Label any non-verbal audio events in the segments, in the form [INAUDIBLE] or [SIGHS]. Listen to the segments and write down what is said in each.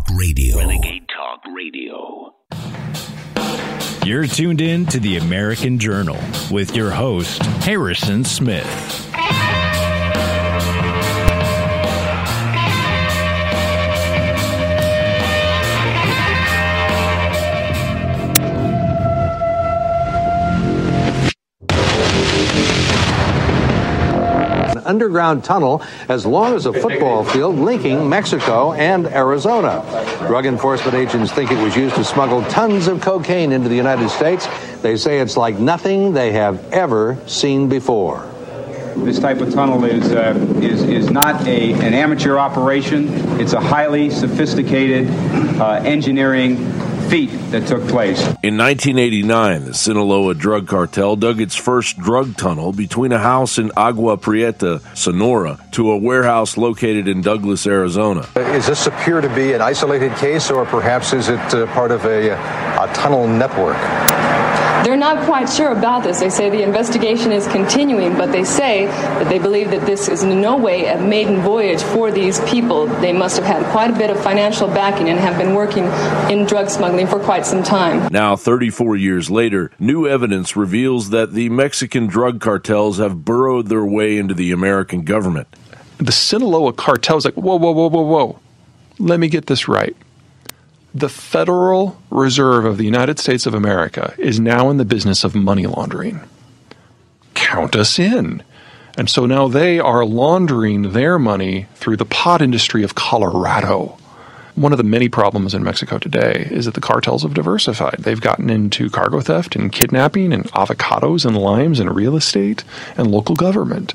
Talk Radio. Renegade Talk Radio. You're tuned in to the American Journal with your host, Harrison Smith. Underground tunnel as long as a football field linking Mexico and Arizona. Drug enforcement agents think it was used to smuggle tons of cocaine into the United States. They say it's like nothing they have ever seen before. This type of tunnel is, uh, is, is not a, an amateur operation. It's a highly sophisticated uh, engineering feat that took place. In 1989, the Sinaloa drug cartel dug its first drug tunnel between a house in Agua Prieta, Sonora, to a warehouse located in Douglas, Arizona. Is this appear to be an isolated case, or perhaps is it uh, part of a, a tunnel network? They're not quite sure about this. They say the investigation is continuing, but they say that they believe that this is in no way a maiden voyage for these people. They must have had quite a bit of financial backing and have been working in drug smuggling for quite some time. Now, 34 years later, new evidence reveals that the Mexican drug cartels have burrowed their way into the American government. The Sinaloa cartel is like, whoa, whoa, whoa, whoa, whoa. Let me get this right the Federal Reserve of the United States of America is now in the business of money laundering. Count us in. And so now they are laundering their money through the pot industry of Colorado. One of the many problems in Mexico today is that the cartels have diversified. They've gotten into cargo theft and kidnapping and avocados and limes and real estate and local government.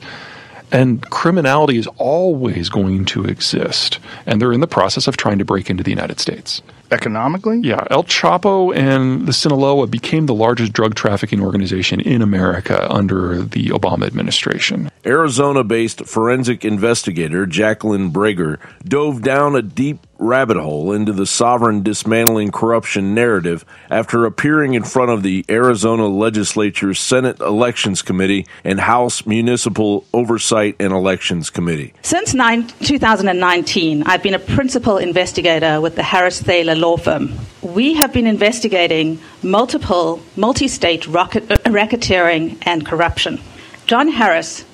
And criminality is always going to exist. And they're in the process of trying to break into the United States. Economically? Yeah. El Chapo and the Sinaloa became the largest drug trafficking organization in America under the Obama administration. Arizona based forensic investigator Jacqueline Breger dove down a deep rabbit hole into the sovereign dismantling corruption narrative after appearing in front of the Arizona Legislature's Senate Elections Committee and House Municipal Oversight and Elections Committee. Since nine, 2019, I've been a principal investigator with the Harris Thaler law firm. We have been investigating multiple multi state racketeering and corruption. John Harris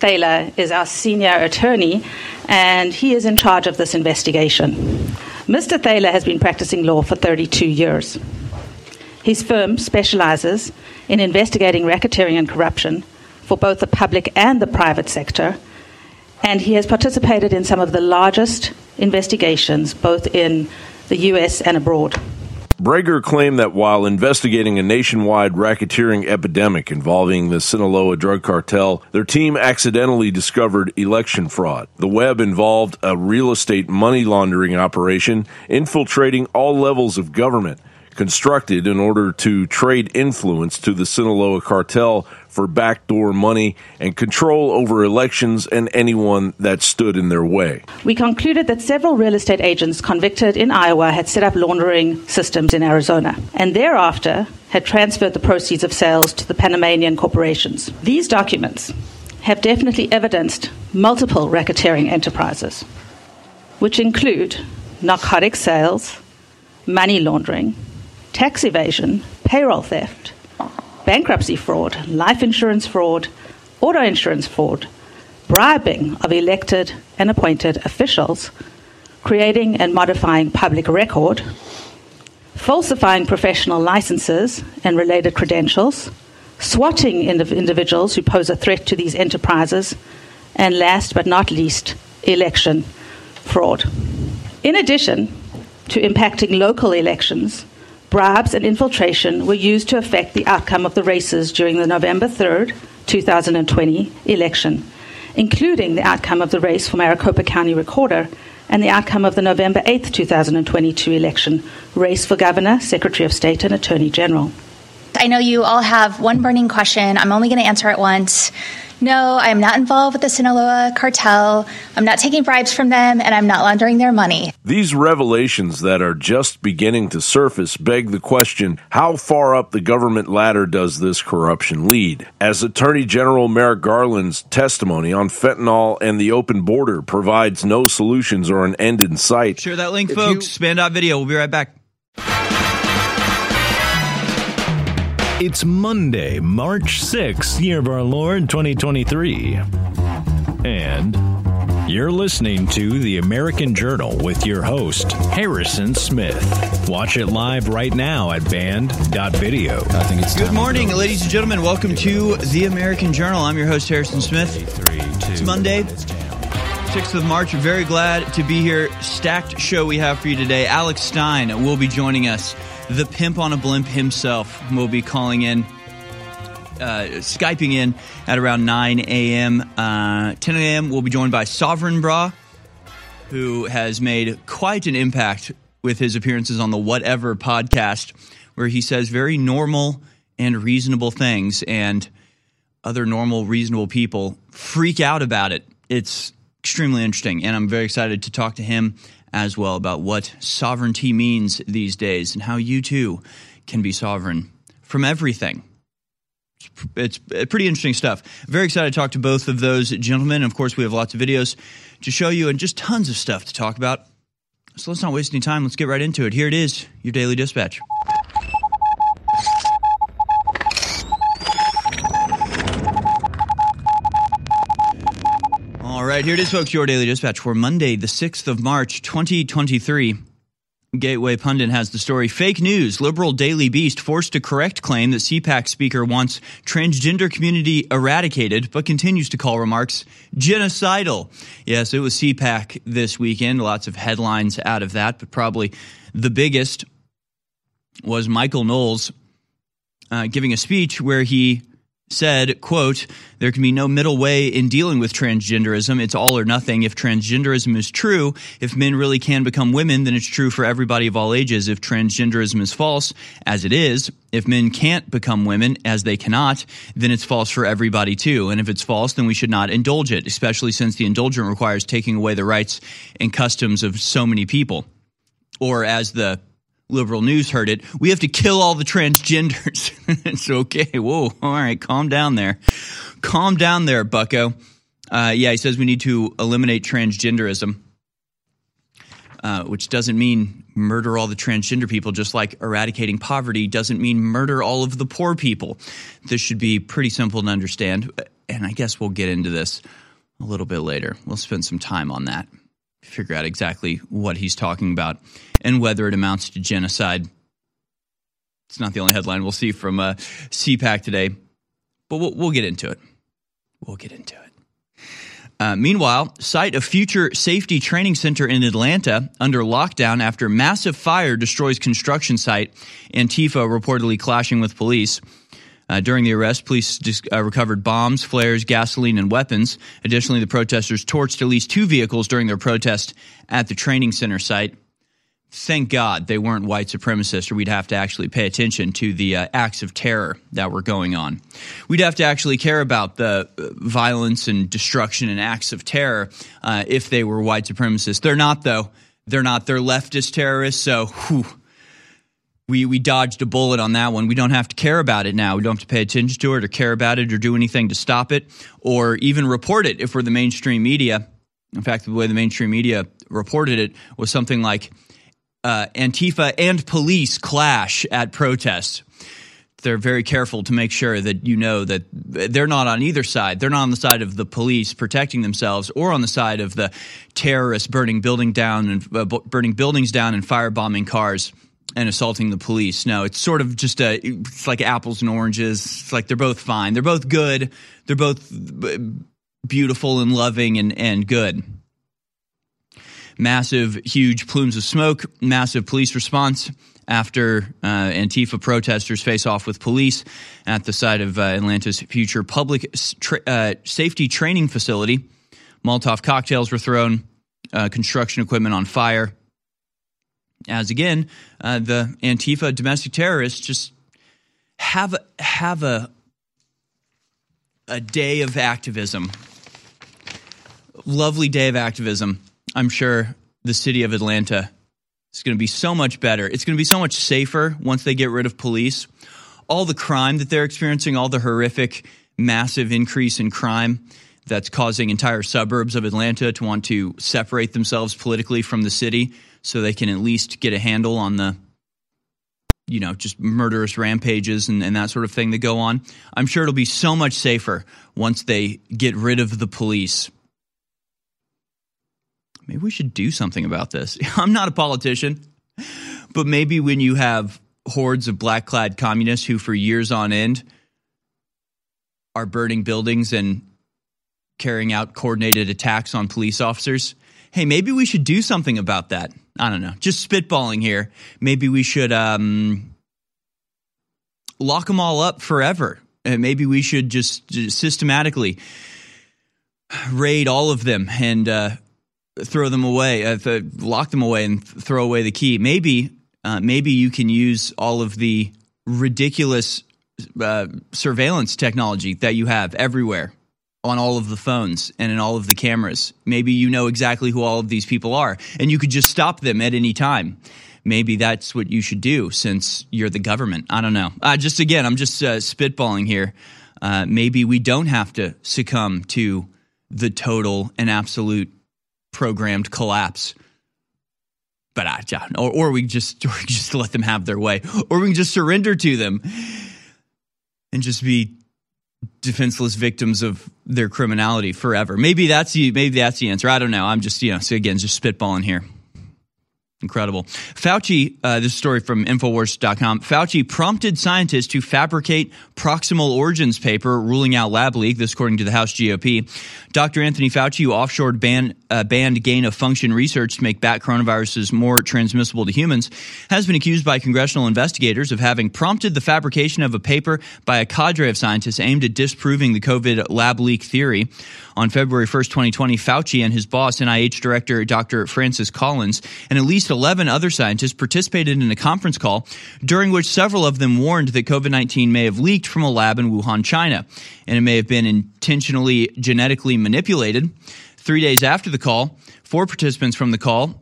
Thaler is our senior attorney, and he is in charge of this investigation. Mr. Thaler has been practicing law for 32 years. His firm specializes in investigating racketeering and corruption for both the public and the private sector, and he has participated in some of the largest investigations both in the US and abroad. Breger claimed that while investigating a nationwide racketeering epidemic involving the Sinaloa drug cartel, their team accidentally discovered election fraud. The web involved a real estate money laundering operation infiltrating all levels of government constructed in order to trade influence to the Sinaloa cartel for backdoor money and control over elections and anyone that stood in their way. We concluded that several real estate agents convicted in Iowa had set up laundering systems in Arizona and thereafter had transferred the proceeds of sales to the Panamanian corporations. These documents have definitely evidenced multiple racketeering enterprises, which include narcotic sales, money laundering, tax evasion, payroll theft, bankruptcy fraud, life insurance fraud, auto insurance fraud, bribing of elected and appointed officials, creating and modifying public record, falsifying professional licenses and related credentials, swatting indiv- individuals who pose a threat to these enterprises, and last but not least, election fraud. In addition to impacting local elections, bribes and infiltration were used to affect the outcome of the races during the November 3rd, 2020 election, including the outcome of the race for Maricopa County Recorder and the outcome of the November 8th, 2022 election, race for Governor, Secretary of State, and Attorney General. I know you all have one burning question. I'm only going to answer it once. No, I'm not involved with the Sinaloa cartel. I'm not taking bribes from them, and I'm not laundering their money. These revelations that are just beginning to surface beg the question how far up the government ladder does this corruption lead? As Attorney General Merrick Garland's testimony on fentanyl and the open border provides no solutions or an end in sight. Share that link, folks. You- Video. We'll be right back. It's Monday, March 6th, year of our Lord 2023. And you're listening to the American Journal with your host, Harrison Smith. Watch it live right now at band.video. I think it's Good morning, ladies and gentlemen. Welcome to the American Journal. I'm your host, Harrison Smith. It's Monday. 6th of March. Very glad to be here. Stacked show we have for you today. Alex Stein will be joining us the pimp on a blimp himself will be calling in, uh, Skyping in at around 9 a.m. Uh, 10 a.m. We'll be joined by Sovereign Bro, who has made quite an impact with his appearances on the Whatever podcast, where he says very normal and reasonable things, and other normal, reasonable people freak out about it. It's extremely interesting, and I'm very excited to talk to him as well about what sovereignty means these days and how you too can be sovereign from everything. It's pretty interesting stuff. Very excited to talk to both of those gentlemen. Of course, we have lots of videos to show you and just tons of stuff to talk about. So let's not waste any time. Let's get right into it. Here it is your daily dispatch. Right, here it is, folks. Your daily dispatch for Monday, the 6th of March, 2023. Gateway Pundit has the story Fake news. Liberal Daily Beast forced to correct claim that CPAC speaker wants transgender community eradicated, but continues to call remarks genocidal. Yes, it was CPAC this weekend. Lots of headlines out of that, but probably the biggest was Michael Knowles uh, giving a speech where he said, quote, there can be no middle way in dealing with transgenderism. It's all or nothing. If transgenderism is true, if men really can become women, then it's true for everybody of all ages. If transgenderism is false, as it is, if men can't become women, as they cannot, then it's false for everybody too. And if it's false, then we should not indulge it, especially since the indulgent requires taking away the rights and customs of so many people. Or as the liberal news heard it. We have to kill all the transgenders. [LAUGHS] it's okay. Whoa. All right. Calm down there. Calm down there, bucko. Uh, yeah, he says we need to eliminate transgenderism, uh, which doesn't mean murder all the transgender people, just like eradicating poverty doesn't mean murder all of the poor people. This should be pretty simple to understand. And I guess we'll get into this a little bit later. We'll spend some time on that figure out exactly what he's talking about and whether it amounts to genocide. It's not the only headline we'll see from uh, CPAC today, but we'll, we'll get into it. We'll get into it. Uh, meanwhile, site of future safety training center in Atlanta under lockdown after massive fire destroys construction site. Antifa reportedly clashing with police. Uh, during the arrest, police uh, recovered bombs, flares, gasoline, and weapons. Additionally, the protesters torched at least two vehicles during their protest at the training center site. Thank God they weren't white supremacists, or we'd have to actually pay attention to the uh, acts of terror that were going on. We'd have to actually care about the uh, violence and destruction and acts of terror uh, if they were white supremacists. They're not, though. They're not. They're leftist terrorists, so whew, we we dodged a bullet on that one. We don't have to care about it now. We don't have to pay attention to it or care about it or do anything to stop it or even report it if we're the mainstream media. In fact, the way the mainstream media reported it was something like uh, Antifa and police clash at protests. They're very careful to make sure that you know that they're not on either side. They're not on the side of the police protecting themselves or on the side of the terrorists burning building down and uh, burning buildings down and firebombing cars and assaulting the police. No, it's sort of just a it's like apples and oranges. It's like they're both fine. They're both good. They're both beautiful and loving and and good. Massive, huge plumes of smoke. Massive police response after uh, Antifa protesters face off with police at the site of uh, Atlanta's future public tra- uh, safety training facility. Molotov cocktails were thrown, uh, construction equipment on fire as again uh, the Antifa domestic terrorists just have have a a day of activism. Lovely day of activism. I'm sure the city of Atlanta is going to be so much better. It's going to be so much safer once they get rid of police. All the crime that they're experiencing, all the horrific, massive increase in crime that's causing entire suburbs of Atlanta to want to separate themselves politically from the city so they can at least get a handle on the you know, just murderous rampages and, and, that sort of thing that go on. I'm sure it'll be so much safer once they get rid of the police. Maybe we should do something about this. [LAUGHS] I'm not a politician, but maybe when you have hordes of black clad communists who, for years on end, are burning buildings and carrying out coordinated attacks on police officers, hey, maybe we should do something about that. I don't know, just spitballing here. Maybe we should um, lock them all up forever. And maybe we should just, just systematically raid all of them and uh, throw them away, uh, th- lock them away, and th- throw away the key. Maybe, uh, maybe you can use all of the ridiculous uh, surveillance technology that you have everywhere on all of the phones and in all of the cameras. Maybe you know exactly who all of these people are and you could just stop them at any time. Maybe that's what you should do since you're the government. I don't know. Uh, just again, I'm just uh, spitballing here. Uh, maybe we don't have to succumb to the total and absolute programmed collapse. But I, or, or we just [LAUGHS] or just let them have their way, or we can just surrender to them and just be defenseless victims of their criminality forever. Maybe that's the maybe that's the answer. I don't know. I'm just you know so again just spitballing here. Incredible. Fauci, uh, this story from Infowars.com. Fauci prompted scientists to fabricate proximal origins paper ruling out lab leak, this according to the House GOP. Dr. Anthony Fauci, who offshored ban, uh, banned gain of function research to make bat coronaviruses more transmissible to humans, has been accused by congressional investigators of having prompted the fabrication of a paper by a cadre of scientists aimed at disproving the COVID lab leak theory. On February 1st, 2020, Fauci and his boss, NIH Director Dr. Francis Collins, and at least 11 other scientists participated in a conference call during which several of them warned that COVID 19 may have leaked from a lab in Wuhan, China, and it may have been intentionally genetically manipulated. Three days after the call, four participants from the call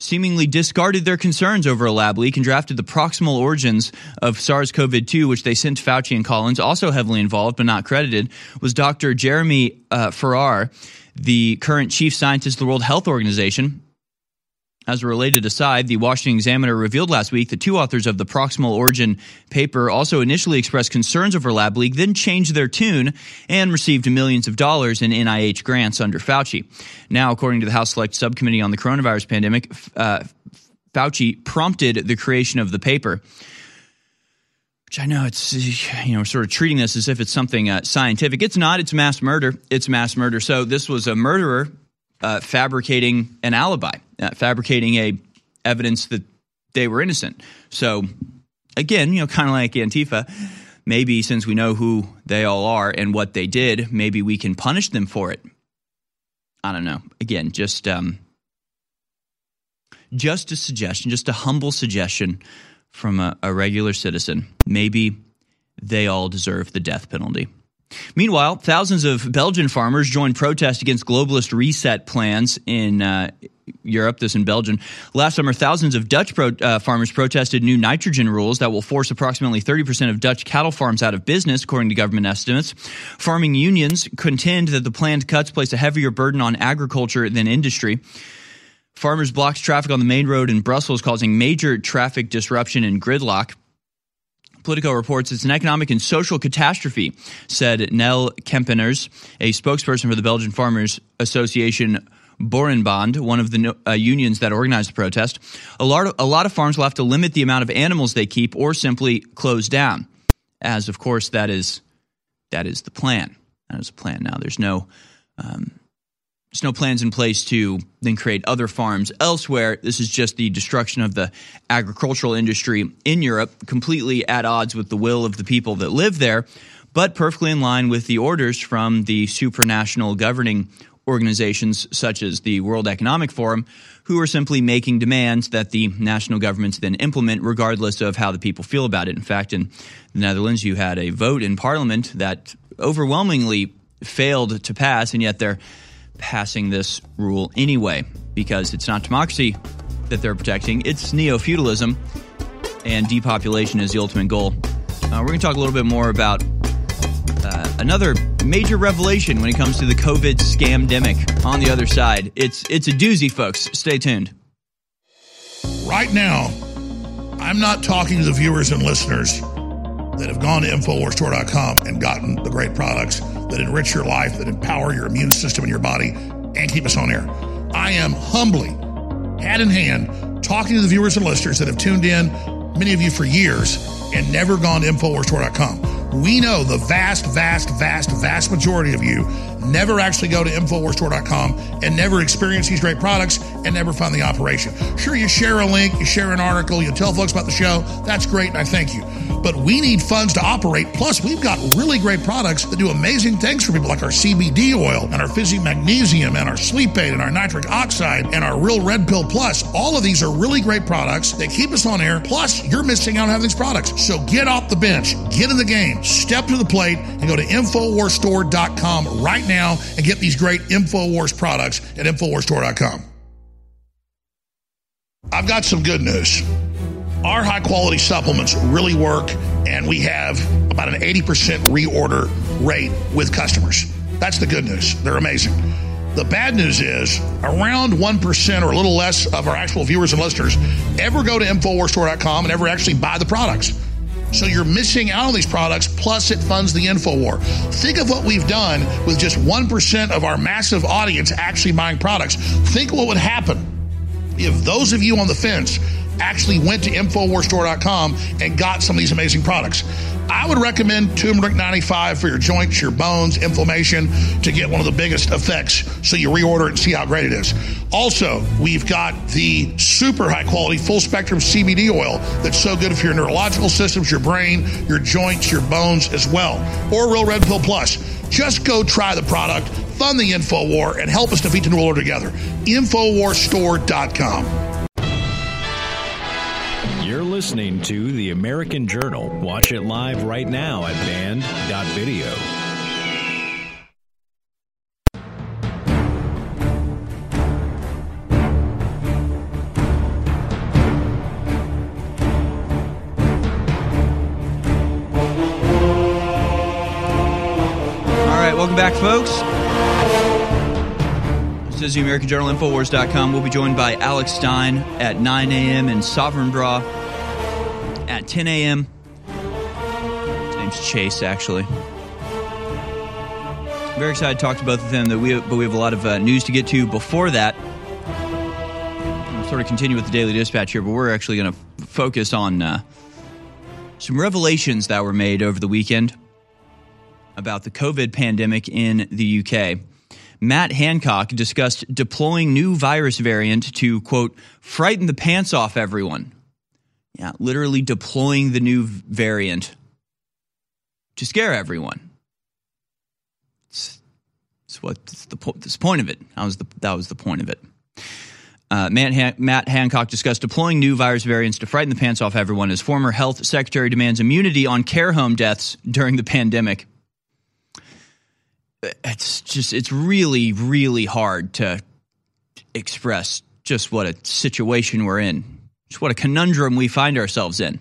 seemingly discarded their concerns over a lab leak and drafted the proximal origins of SARS CoV 2, which they sent to Fauci and Collins. Also heavily involved, but not credited, was Dr. Jeremy uh, Farrar, the current chief scientist of the World Health Organization. As a related aside, the Washington Examiner revealed last week that two authors of the proximal origin paper also initially expressed concerns over lab leak, then changed their tune and received millions of dollars in NIH grants under Fauci. Now, according to the House Select Subcommittee on the Coronavirus Pandemic, uh, Fauci prompted the creation of the paper. Which I know it's, you know, sort of treating this as if it's something uh, scientific. It's not. It's mass murder. It's mass murder. So this was a murderer uh, fabricating an alibi, uh, fabricating a evidence that they were innocent. So again, you know, kind of like Antifa, maybe since we know who they all are and what they did, maybe we can punish them for it. I don't know. Again, just um, just a suggestion, just a humble suggestion from a, a regular citizen. Maybe they all deserve the death penalty. Meanwhile, thousands of Belgian farmers joined protest against globalist reset plans in uh, Europe, this in Belgium. Last summer, thousands of Dutch pro- uh, farmers protested new nitrogen rules that will force approximately 30% of Dutch cattle farms out of business, according to government estimates. Farming unions contend that the planned cuts place a heavier burden on agriculture than industry. Farmers blocked traffic on the main road in Brussels, causing major traffic disruption and gridlock. Politico reports it's an economic and social catastrophe, said Nell Kempeners, a spokesperson for the Belgian Farmers Association Boerenbond, one of the uh, unions that organized the protest. A lot, of, a lot of farms will have to limit the amount of animals they keep or simply close down, as of course that is that is the plan. That is the plan. Now there's no um, there's no plans in place to then create other farms elsewhere. This is just the destruction of the agricultural industry in Europe, completely at odds with the will of the people that live there, but perfectly in line with the orders from the supranational governing organizations such as the World Economic Forum, who are simply making demands that the national governments then implement regardless of how the people feel about it. In fact, in the Netherlands, you had a vote in parliament that overwhelmingly failed to pass, and yet they're passing this rule anyway because it's not democracy that they're protecting, it's neo feudalism, and depopulation is the ultimate goal. Uh, we're going to talk a little bit more about uh, another major revelation when it comes to the COVID scam scamdemic on the other side. It's it's a doozy, folks. Stay tuned. Right now, I'm not talking to the viewers and listeners that have gone to InfoWarsStore.com and gotten the great products that enrich your life, that empower your immune system and your body, and keep us on air. I am humbly, hand in hand, talking to the viewers and listeners that have tuned in, many of you for years, and never gone to InfoWarsStore.com. We know the vast, vast, vast, vast majority of you never actually go to InfoWarsStore.com and never experience these great products and never fund the operation. Sure, you share a link, you share an article, you tell folks about the show. That's great, and I thank you. But we need funds to operate. Plus, we've got really great products that do amazing things for people, like our CBD oil and our Fizzy Magnesium and our Sleep Aid and our Nitric Oxide and our Real Red Pill Plus. All of these are really great products that keep us on air. Plus, you're missing out on having these products. So get off the bench, get in the game, step to the plate, and go to InfoWarsStore.com right now and get these great InfoWars products at InfoWarsStore.com. I've got some good news. Our high quality supplements really work, and we have about an 80% reorder rate with customers. That's the good news. They're amazing. The bad news is around 1% or a little less of our actual viewers and listeners ever go to InfoWarsStore.com and ever actually buy the products. So you're missing out on these products, plus it funds the InfoWar. Think of what we've done with just 1% of our massive audience actually buying products. Think what would happen if those of you on the fence actually went to InfoWarsStore.com and got some of these amazing products. I would recommend turmeric 95 for your joints, your bones, inflammation to get one of the biggest effects so you reorder it and see how great it is. Also, we've got the super high quality full spectrum CBD oil that's so good for your neurological systems, your brain, your joints, your bones as well. Or Real Red Pill Plus. Just go try the product, fund the InfoWar, and help us defeat the New World together. InfoWarsStore.com. Listening to The American Journal. Watch it live right now at band.video. All right, welcome back, folks. This is the American Journal Infowars.com. We'll be joined by Alex Stein at 9 a.m. and Sovereign Bro at 10 a.m. His name's Chase, actually. Very excited to talk to both of them, that we, but we have a lot of uh, news to get to before that. We'll sort of continue with the Daily Dispatch here, but we're actually going to f- focus on uh, some revelations that were made over the weekend about the COVID pandemic in the UK. Matt Hancock discussed deploying new virus variant to, quote, frighten the pants off everyone. Yeah, literally deploying the new variant to scare everyone. It's, it's what the, it's point of it. That was the, that was the point of it. Uh, Matt, Han- Matt Hancock discussed deploying new virus variants to frighten the pants off everyone as former health secretary demands immunity on care home deaths during the pandemic it's just it's really really hard to express just what a situation we're in just what a conundrum we find ourselves in.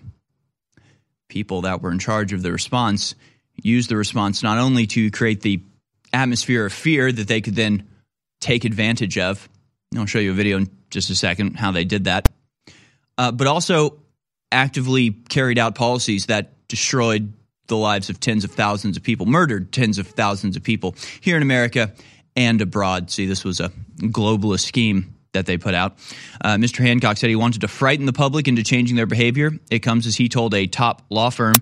People that were in charge of the response used the response not only to create the atmosphere of fear that they could then take advantage of. I'll show you a video in just a second how they did that. Uh, but also actively carried out policies that destroyed the lives of tens of thousands of people, murdered tens of thousands of people here in America and abroad. See, this was a globalist scheme that they put out. Uh, Mr. Hancock said he wanted to frighten the public into changing their behavior. It comes as he told a top law firm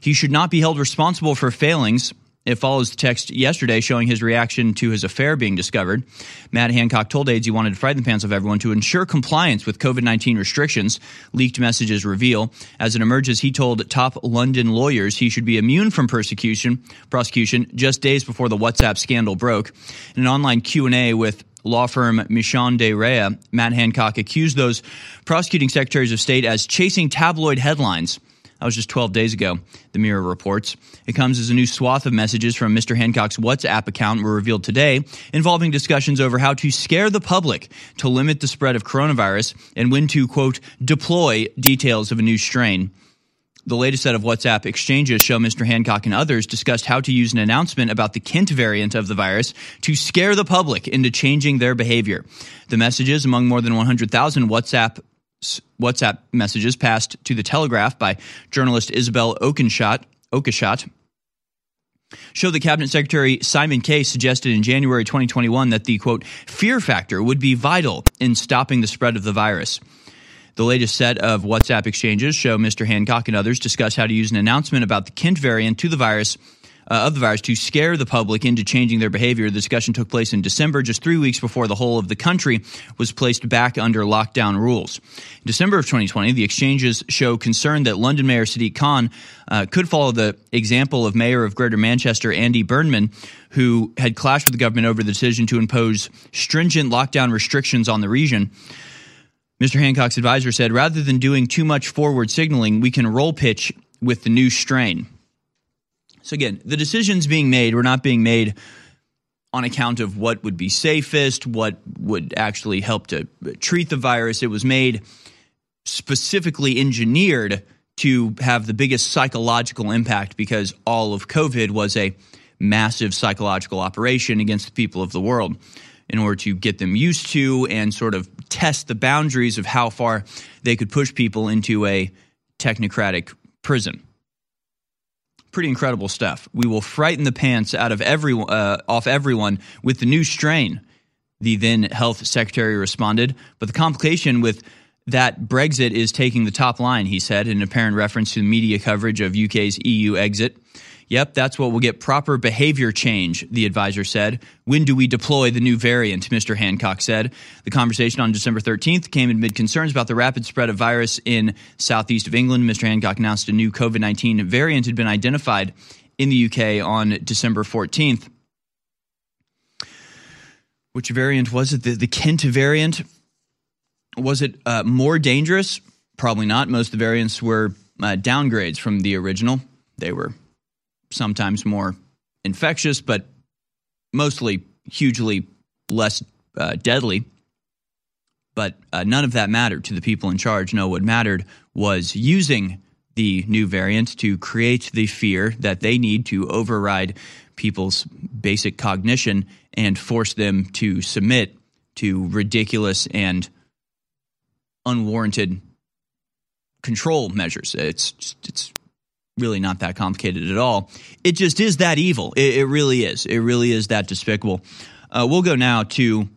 he should not be held responsible for failings. It follows the text yesterday showing his reaction to his affair being discovered. Matt Hancock told aides he wanted to frighten the pants of everyone to ensure compliance with COVID 19 restrictions, leaked messages reveal. As it emerges, he told top London lawyers he should be immune from persecution, prosecution just days before the WhatsApp scandal broke. In an online Q&A with law firm Mishcon de Reya, Matt Hancock accused those prosecuting secretaries of state as chasing tabloid headlines That was just 12 days ago, the Mirror reports. It comes as a new swath of messages from Mr. Hancock's WhatsApp account were revealed today, involving discussions over how to scare the public to limit the spread of coronavirus and when to, quote, deploy details of a new strain. The latest set of WhatsApp exchanges show Mr. Hancock and others discussed how to use an announcement about the Kent variant of the virus to scare the public into changing their behavior. The messages among more than 100,000 WhatsApp WhatsApp messages passed to the Telegraph by journalist Isabel Oakeshott, Oakeshott show that Cabinet Secretary Simon Case suggested in January 2021 that the quote fear factor would be vital in stopping the spread of the virus. The latest set of WhatsApp exchanges show Mr. Hancock and others discuss how to use an announcement about the Kent variant to the virus uh, of the virus to scare the public into changing their behavior. The discussion took place in December, just three weeks before the whole of the country was placed back under lockdown rules. In December of 2020, the exchanges show concern that London Mayor Sadiq Khan uh, could follow the example of Mayor of Greater Manchester Andy Burnham, who had clashed with the government over the decision to impose stringent lockdown restrictions on the region. Mr. Hancock's advisor said, rather than doing too much forward signaling, we can roll pitch with the new strain. So again, the decisions being made were not being made on account of what would be safest, what would actually help to treat the virus. It was made specifically engineered to have the biggest psychological impact because all of COVID was a massive psychological operation against the people of the world in order to get them used to and sort of test the boundaries of how far they could push people into a technocratic prison pretty incredible stuff. We will frighten the pants out of every, uh, off everyone with the new strain. The then health secretary responded, but the complication with that Brexit is taking the top line, he said, in apparent reference to the media coverage of UK's EU exit. Yep, that's what will get proper behavior change, the advisor said. When do we deploy the new variant? Mr. Hancock said. The conversation on December 13th came amid concerns about the rapid spread of virus in southeast of England. Mr. Hancock announced a new COVID 19 variant had been identified in the UK on December 14th. Which variant was it? The, the Kent variant? Was it uh, more dangerous? Probably not. Most of the variants were uh, downgrades from the original. They were sometimes more infectious, but mostly hugely less uh, deadly. But uh, none of that mattered to the people in charge. No, what mattered was using the new variant to create the fear that they need to override people's basic cognition and force them to submit to ridiculous and unwarranted control measures. It's just, it's really not that complicated at all. It just is that evil. It, it really is. It really is that despicable. Uh, we'll go now to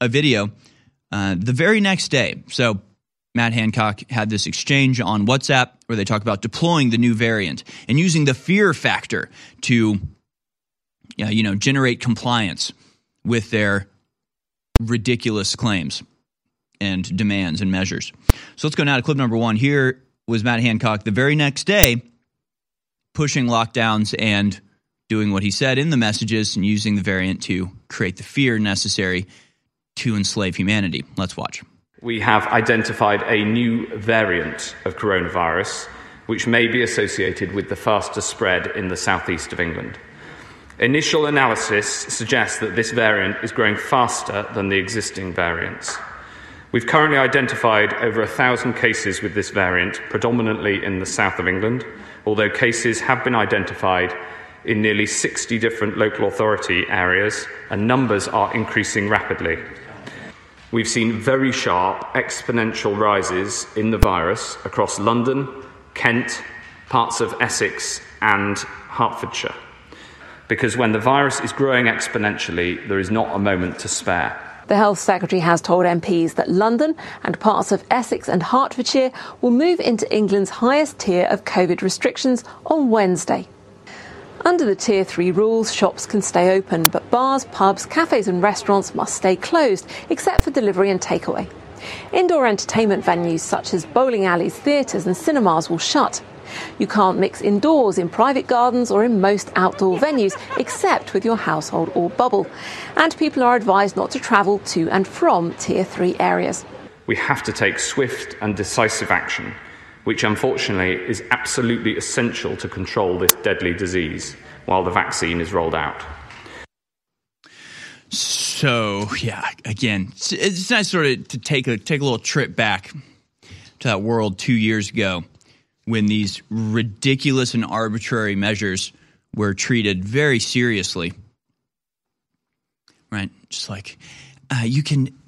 a video uh, the very next day. So, Matt Hancock had this exchange on WhatsApp where they talk about deploying the new variant and using the fear factor to, you know, generate compliance with their ridiculous claims and demands and measures. So let's go now to clip number one. Here was Matt Hancock the very next day pushing lockdowns and doing what he said in the messages and using the variant to create the fear necessary to enslave humanity. Let's watch. We have identified a new variant of coronavirus which may be associated with the faster spread in the southeast of England. Initial analysis suggests that this variant is growing faster than the existing variants. We've currently identified over a thousand cases with this variant, predominantly in the south of England, although cases have been identified in nearly 60 different local authority areas, and numbers are increasing rapidly. We've seen very sharp exponential rises in the virus across London, Kent, parts of Essex, and Hertfordshire. Because when the virus is growing exponentially, there is not a moment to spare. The Health Secretary has told MPs that London and parts of Essex and Hertfordshire will move into England's highest tier of COVID restrictions on Wednesday. Under the Tier 3 rules, shops can stay open, but bars, pubs, cafes, and restaurants must stay closed, except for delivery and takeaway. Indoor entertainment venues such as bowling alleys, theatres, and cinemas will shut. You can't mix indoors in private gardens or in most outdoor venues, except with your household or bubble. And people are advised not to travel to and from Tier 3 areas. We have to take swift and decisive action. which unfortunately is absolutely essential to control this deadly disease while the vaccine is rolled out. So yeah, again, it's, it's nice sort of to take a take a little trip back to that world two years ago when these ridiculous and arbitrary measures were treated very seriously. Right, just like uh, you can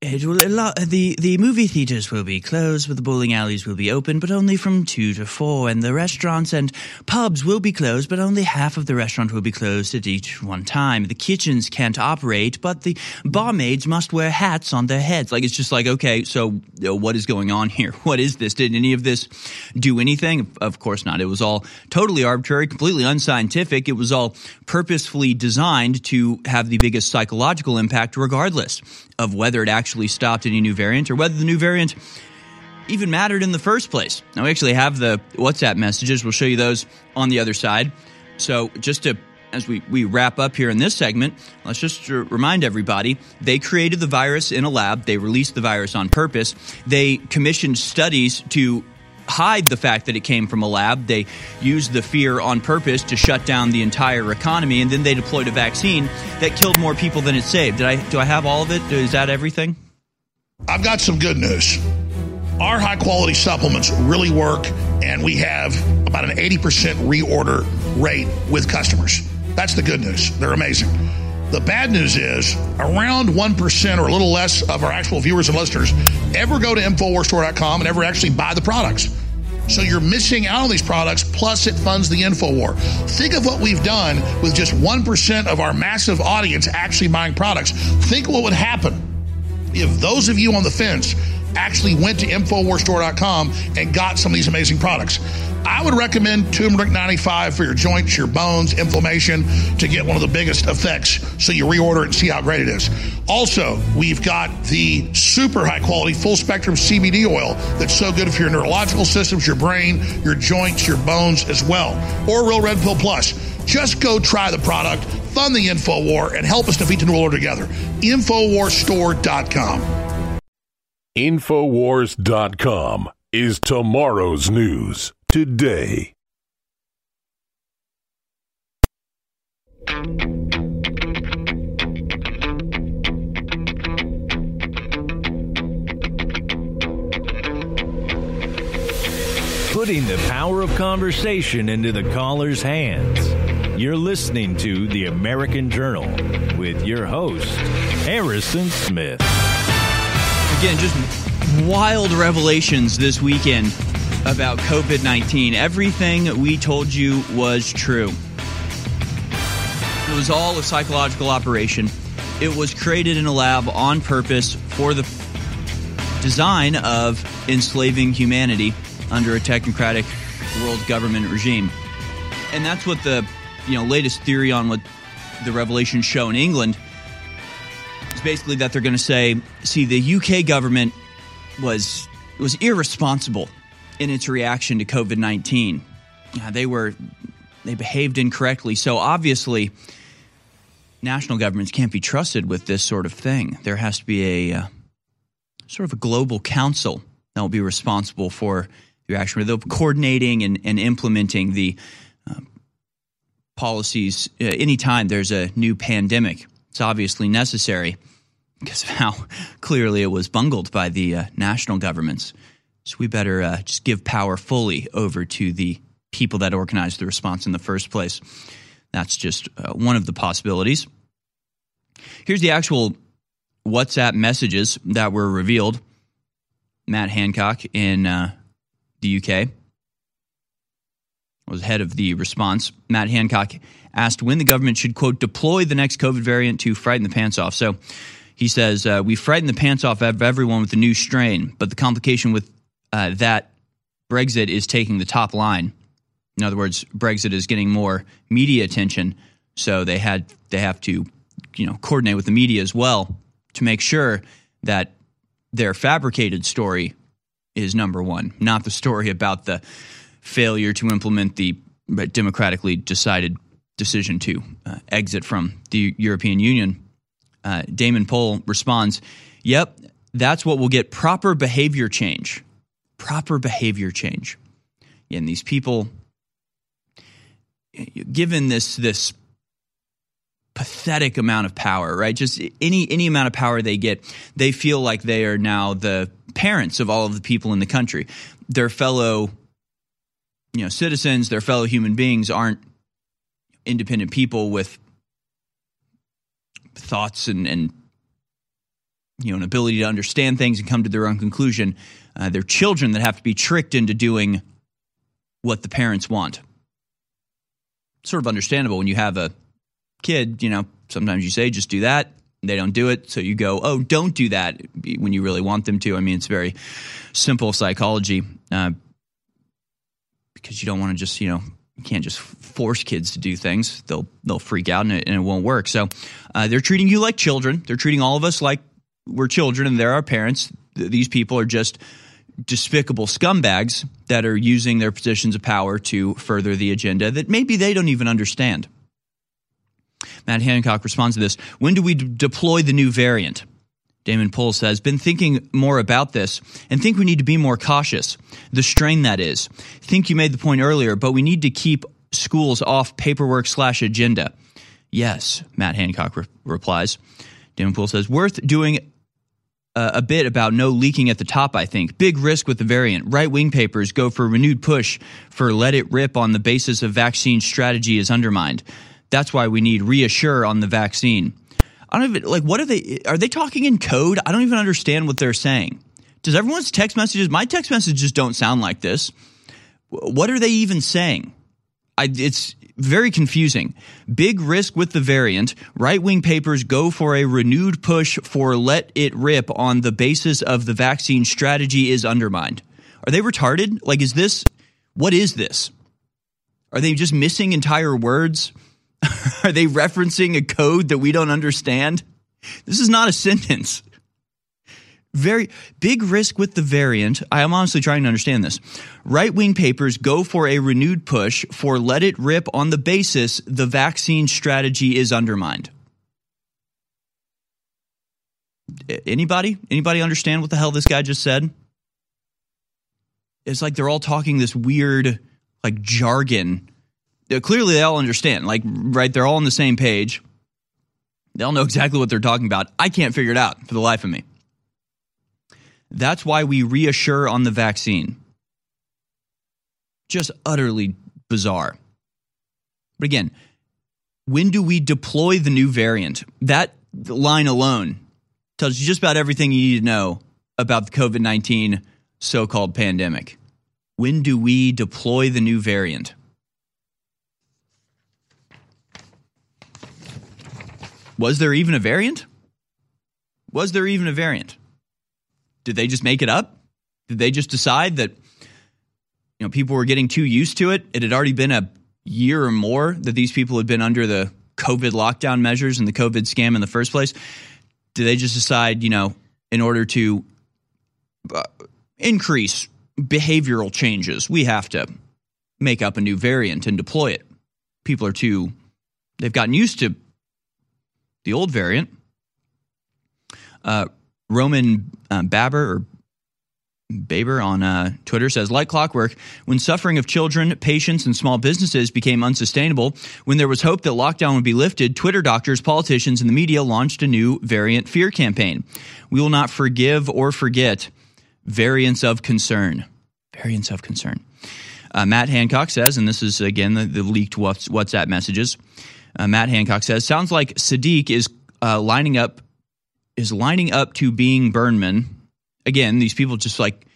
it will the the movie theaters will be closed, but the bowling alleys will be open, but only from two to four, and the restaurants and pubs will be closed, but only half of the restaurant will be closed at each one time. The kitchens can't operate, but the barmaids must wear hats on their heads. Like it's just like okay, so what is going on here? [LAUGHS] What is this? Did any of this do anything? Of course not. It was all totally arbitrary, completely unscientific. It was all purposefully designed to have the biggest psychological impact, regardless of whether it actually stopped any new variant or whether the new variant even mattered in the first place. Now, we actually have the WhatsApp messages. We'll show you those on the other side. So, just to as we, we wrap up here in this segment, let's just remind everybody they created the virus in a lab. They released the virus on purpose. They commissioned studies to hide the fact that it came from a lab. They used the fear on purpose to shut down the entire economy, and then they deployed a vaccine that killed more people than it saved. Did I do I have all of it? Is that everything? I've got some good news. Our high quality supplements really work, and we have about an 80% reorder rate with customers. That's the good news. They're amazing. The bad news is around 1% or a little less of our actual viewers and listeners ever go to InfoWarsStore.com and ever actually buy the products. So you're missing out on these products, plus it funds the InfoWar. Think of what we've done with just 1% of our massive audience actually buying products. Think what would happen if those of you on the fence actually went to InfoWarsStore.com and got some of these amazing products. I would recommend turmeric 95 for your joints, your bones, inflammation to get one of the biggest effects so you reorder it and see how great it is. Also, we've got the super high quality full spectrum CBD oil that's so good for your neurological systems, your brain, your joints, your bones as well. Or Real Red Pill Plus. Just go try the product, fund the InfoWar, and help us defeat the New World together. InfoWarsStore.com. Infowars.com is tomorrow's news today. Putting the power of conversation into the caller's hands. You're listening to The American Journal with your host, Harrison Smith. Again, just wild revelations this weekend about COVID 19. Everything we told you was true. It was all a psychological operation. It was created in a lab on purpose for the design of enslaving humanity under a technocratic world government regime. And that's what the you know latest theory on what the revelations show in England is basically that they're going to say, see, the UK government was was irresponsible in its reaction to COVID nineteen. they were they behaved incorrectly. So obviously, national governments can't be trusted with this sort of thing. There has to be a uh, sort of a global council that will be responsible for the reaction, the coordinating and, and implementing the uh, policies uh, anytime there's a new pandemic. It's obviously necessary because of how [LAUGHS] clearly it was bungled by the uh, national governments. So we better uh, just give power fully over to the people that organized the response in the first place. That's just uh, one of the possibilities. Here's the actual WhatsApp messages that were revealed. Matt Hancock in uh, the UK was head of the response. Matt Hancock asked when the government should, quote, deploy the next COVID variant to frighten the pants off. So he says, uh, We frightened the pants off of everyone with the new strain, but the complication with uh, that Brexit is taking the top line. In other words, Brexit is getting more media attention, so they had they have to, you know, coordinate with the media as well to make sure that their fabricated story is number one, not the story about the failure to implement the democratically decided decision to uh, exit from the European Union uh, Damon Poole responds, Yep, that's what will get proper behavior change. proper behavior change. And these people, given this this pathetic amount of power, right? Just any any amount of power they get, they feel like they are now the parents of all of the people in the country. Their fellow you know citizens, their fellow human beings aren't independent people with thoughts and, and you know an ability to understand things and come to their own conclusion. Uh, they're children that have to be tricked into doing what the parents want. Sort of understandable when you have a kid. You know, sometimes you say just do that. They don't do it, so you go, "Oh, don't do that." When you really want them to. I mean, it's very simple psychology. Uh, because you don't want to just you know you can't just force kids to do things. They'll they'll freak out and it, and it won't work. So uh, they're treating you like children. They're treating all of us like we're children, and they're our parents. Th- these people are just despicable scumbags that are using their positions of power to further the agenda that maybe they don't even understand. Matt Hancock responds to this. When do we d- deploy the new variant? Damon Poole says, been thinking more about this and think we need to be more cautious. The strain that is. Think you made the point earlier, but we need to keep schools off paperwork slash agenda. Yes, Matt Hancock re- replies. Damon Poole says, worth doing uh, a bit about no leaking at the top, I think. Big risk with the variant. Right wing papers go for renewed push for let it rip on the basis of vaccine strategy is undermined. That's why we need reassure on the vaccine. I don't even like what are they are they talking in code? I don't even understand what they're saying. Does everyone's text messages my text messages don't sound like this? What are they even saying? I, it's very confusing. Big risk with the variant. Right wing papers go for a renewed push for let it rip on the basis of the vaccine strategy is undermined. Are they retarded? Like, is this, what is this? Are they just missing entire words? [LAUGHS] Are they referencing a code that we don't understand? This is not a sentence. Very big risk with the variant. I am honestly trying to understand this. Right wing papers go for a renewed push for let it rip on the basis the vaccine strategy is undermined. Anybody? Anybody understand what the hell this guy just said? It's like they're all talking this weird, like jargon uh, clearly they all understand. Like, right, they're all on the same page. They all know exactly what they're talking about. I can't figure it out for the life of me. That's why we reassure on the vaccine. Just utterly bizarre. But again, when do we deploy the new variant? That line alone tells you just about everything you need to know about the COVID 19 so called pandemic. When do we deploy the new variant? Was there even a variant? Was there even a variant? Did they just make it up? Did they just decide that you know people were getting too used to it? It had already been a year or more that these people had been under the COVID lockdown measures and the COVID scam in the first place. Did they just decide, you know, in order to uh, increase behavioral changes, we have to make up a new variant and deploy it? People are too, they've gotten used to the old variant. Uh, Roman uh, Baber or Baber on uh, Twitter says, like clockwork, when suffering of children, patients, and small businesses became unsustainable, when there was hope that lockdown would be lifted, Twitter doctors, politicians, and the media launched a new variant fear campaign. We will not forgive or forget variants of concern. Variants of concern. Uh, Matt Hancock says, and this is again the, the leaked WhatsApp messages. Uh, Matt Hancock says, sounds like Sadiq is uh, lining up is lining up to being Burnham. Again, these people just like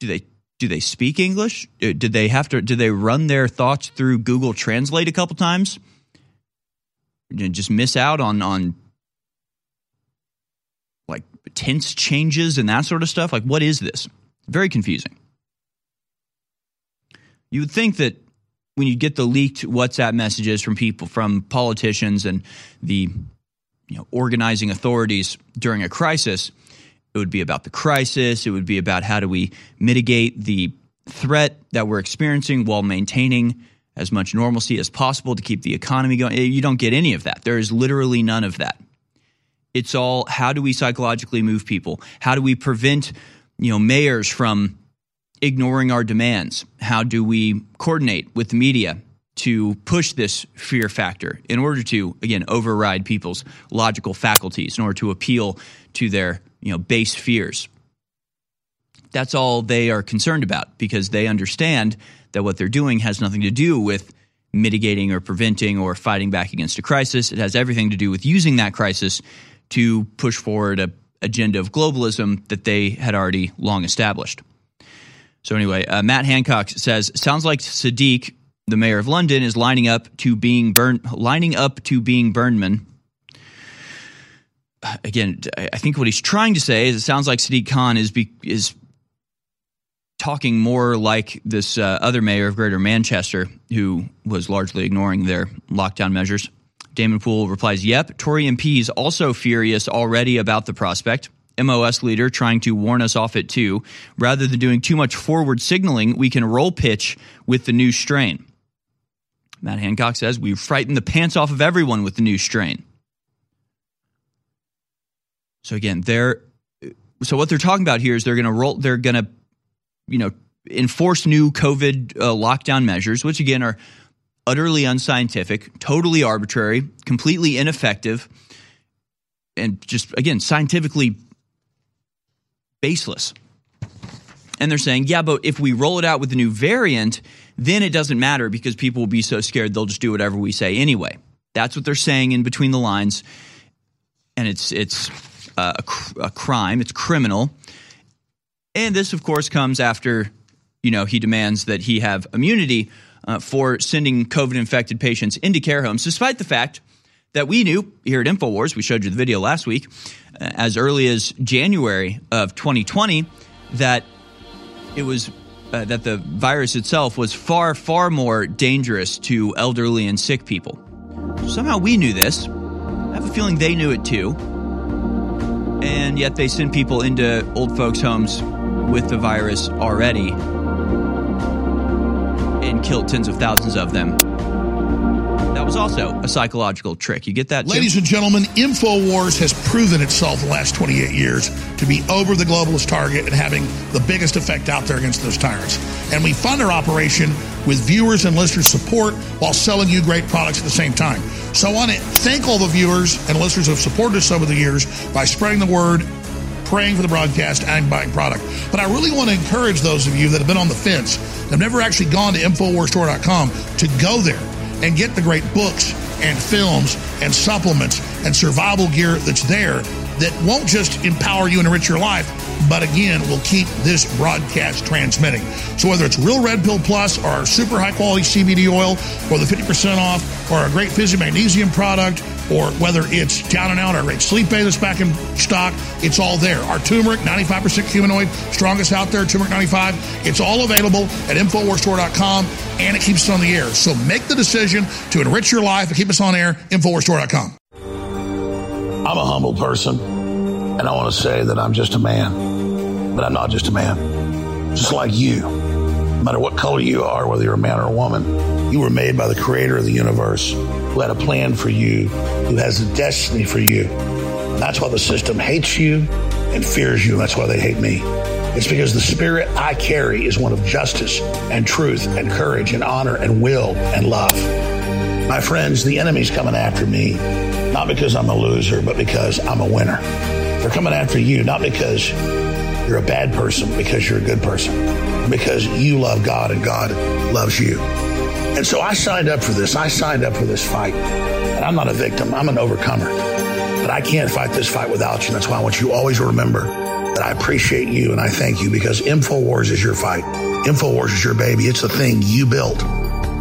do they do they speak English? Uh, did they have to? Did they run their thoughts through Google Translate a couple times? Just miss out on on like tense changes and that sort of stuff. Like, what is this? Very confusing. You would think that when you get the leaked WhatsApp messages from people, from politicians and the you know, organizing authorities during a crisis, it would be about the crisis. It would be about how do we mitigate the threat that we're experiencing while maintaining as much normalcy as possible to keep the economy going. You don't get any of that. There is literally none of that. It's all how do we psychologically move people? How do we prevent, you know, mayors from ignoring our demands? How do we coordinate with the media to push this fear factor in order to again override people's logical faculties in order to appeal to their, you know, base fears? That's all they are concerned about because they understand that what they're doing has nothing to do with mitigating or preventing or fighting back against a crisis. It has everything to do with using that crisis to push forward a agenda of globalism that they had already long established. So anyway, uh, Matt Hancock says sounds like Sadiq, the mayor of London, is lining up to being burn lining up to being Burnham. [SIGHS] Again, I think what he's trying to say is it sounds like Sadiq Khan is be, is talking more like this uh, other mayor of Greater Manchester, who was largely ignoring their lockdown measures. Damon Poole replies, Yep, Tory MPs also furious already about the prospect. MOS leader trying to warn us off it too. Rather than doing too much forward signaling, we can roll pitch with the new strain. Matt Hancock says, We've frightened the pants off of everyone with the new strain. So again, they're so what they're talking about here is they're going to roll they're going to you know, enforce new COVID uh, lockdown measures, which again are utterly unscientific, totally arbitrary, completely ineffective, and just again scientifically baseless. And they're saying, yeah, but if we roll it out with the new variant, then it doesn't matter because people will be so scared they'll just do whatever we say anyway. That's what they're saying in between the lines, and it's it's uh, a, a crime. It's criminal. And this, of course, comes after you know he demands that he have immunity uh, for sending COVID infected patients into care homes, despite the fact that we knew here at InfoWars, we showed you the video last week, uh, as early as January of 2020, that it was uh, that the virus itself was far, far more dangerous to elderly and sick people. Somehow we knew this. I have a feeling they knew it too. And yet they send people into old folks' homes with the virus already and killed tens of thousands of them. That was also a psychological trick. You get that? Jim? Ladies and gentlemen, InfoWars has proven itself the last 28 years to be over the globalist target and having the biggest effect out there against those tyrants. And we fund our operation with viewers and listeners' support while selling you great products at the same time. So I want to thank all the viewers and listeners who have supported us over the years by spreading the word praying for the broadcast and buying product. But I really want to encourage those of you that have been on the fence, have never actually gone to InfoWarsStore.com, to go there and get the great books and films and supplements and survival gear that's there that won't just empower you and enrich your life, but again, will keep this broadcast transmitting. So whether it's Real Red Pill Plus or our super high quality CBD oil or the 50% off or a great Fizzy Magnesium product or whether it's Down and Out, our great sleep aid that's back in stock, it's all there. Our turmeric, 95% humanoid, strongest out there, turmeric 95. It's all available at InfoWarsStore.com and it keeps us on the air. So make the decision to enrich your life and keep us on air, InfoWarsStore.com. I'm a humble person, and I want to say that I'm just a man, but I'm not just a man. Just like you, no matter what color you are, whether you're a man or a woman, you were made by the creator of the universe who had a plan for you, who has a destiny for you. And that's why the system hates you and fears you. And that's why they hate me. It's because the spirit I carry is one of justice and truth and courage and honor and will and love. My friends, the enemy's coming after me, not because I'm a loser, but because I'm a winner. They're coming after you, not because you're a bad person, because you're a good person, because you love God and God loves you. And so I signed up for this. I signed up for this fight. And I'm not a victim, I'm an overcomer. But I can't fight this fight without you. That's why I want you always to remember that I appreciate you and I thank you because InfoWars is your fight. InfoWars is your baby. It's the thing you built.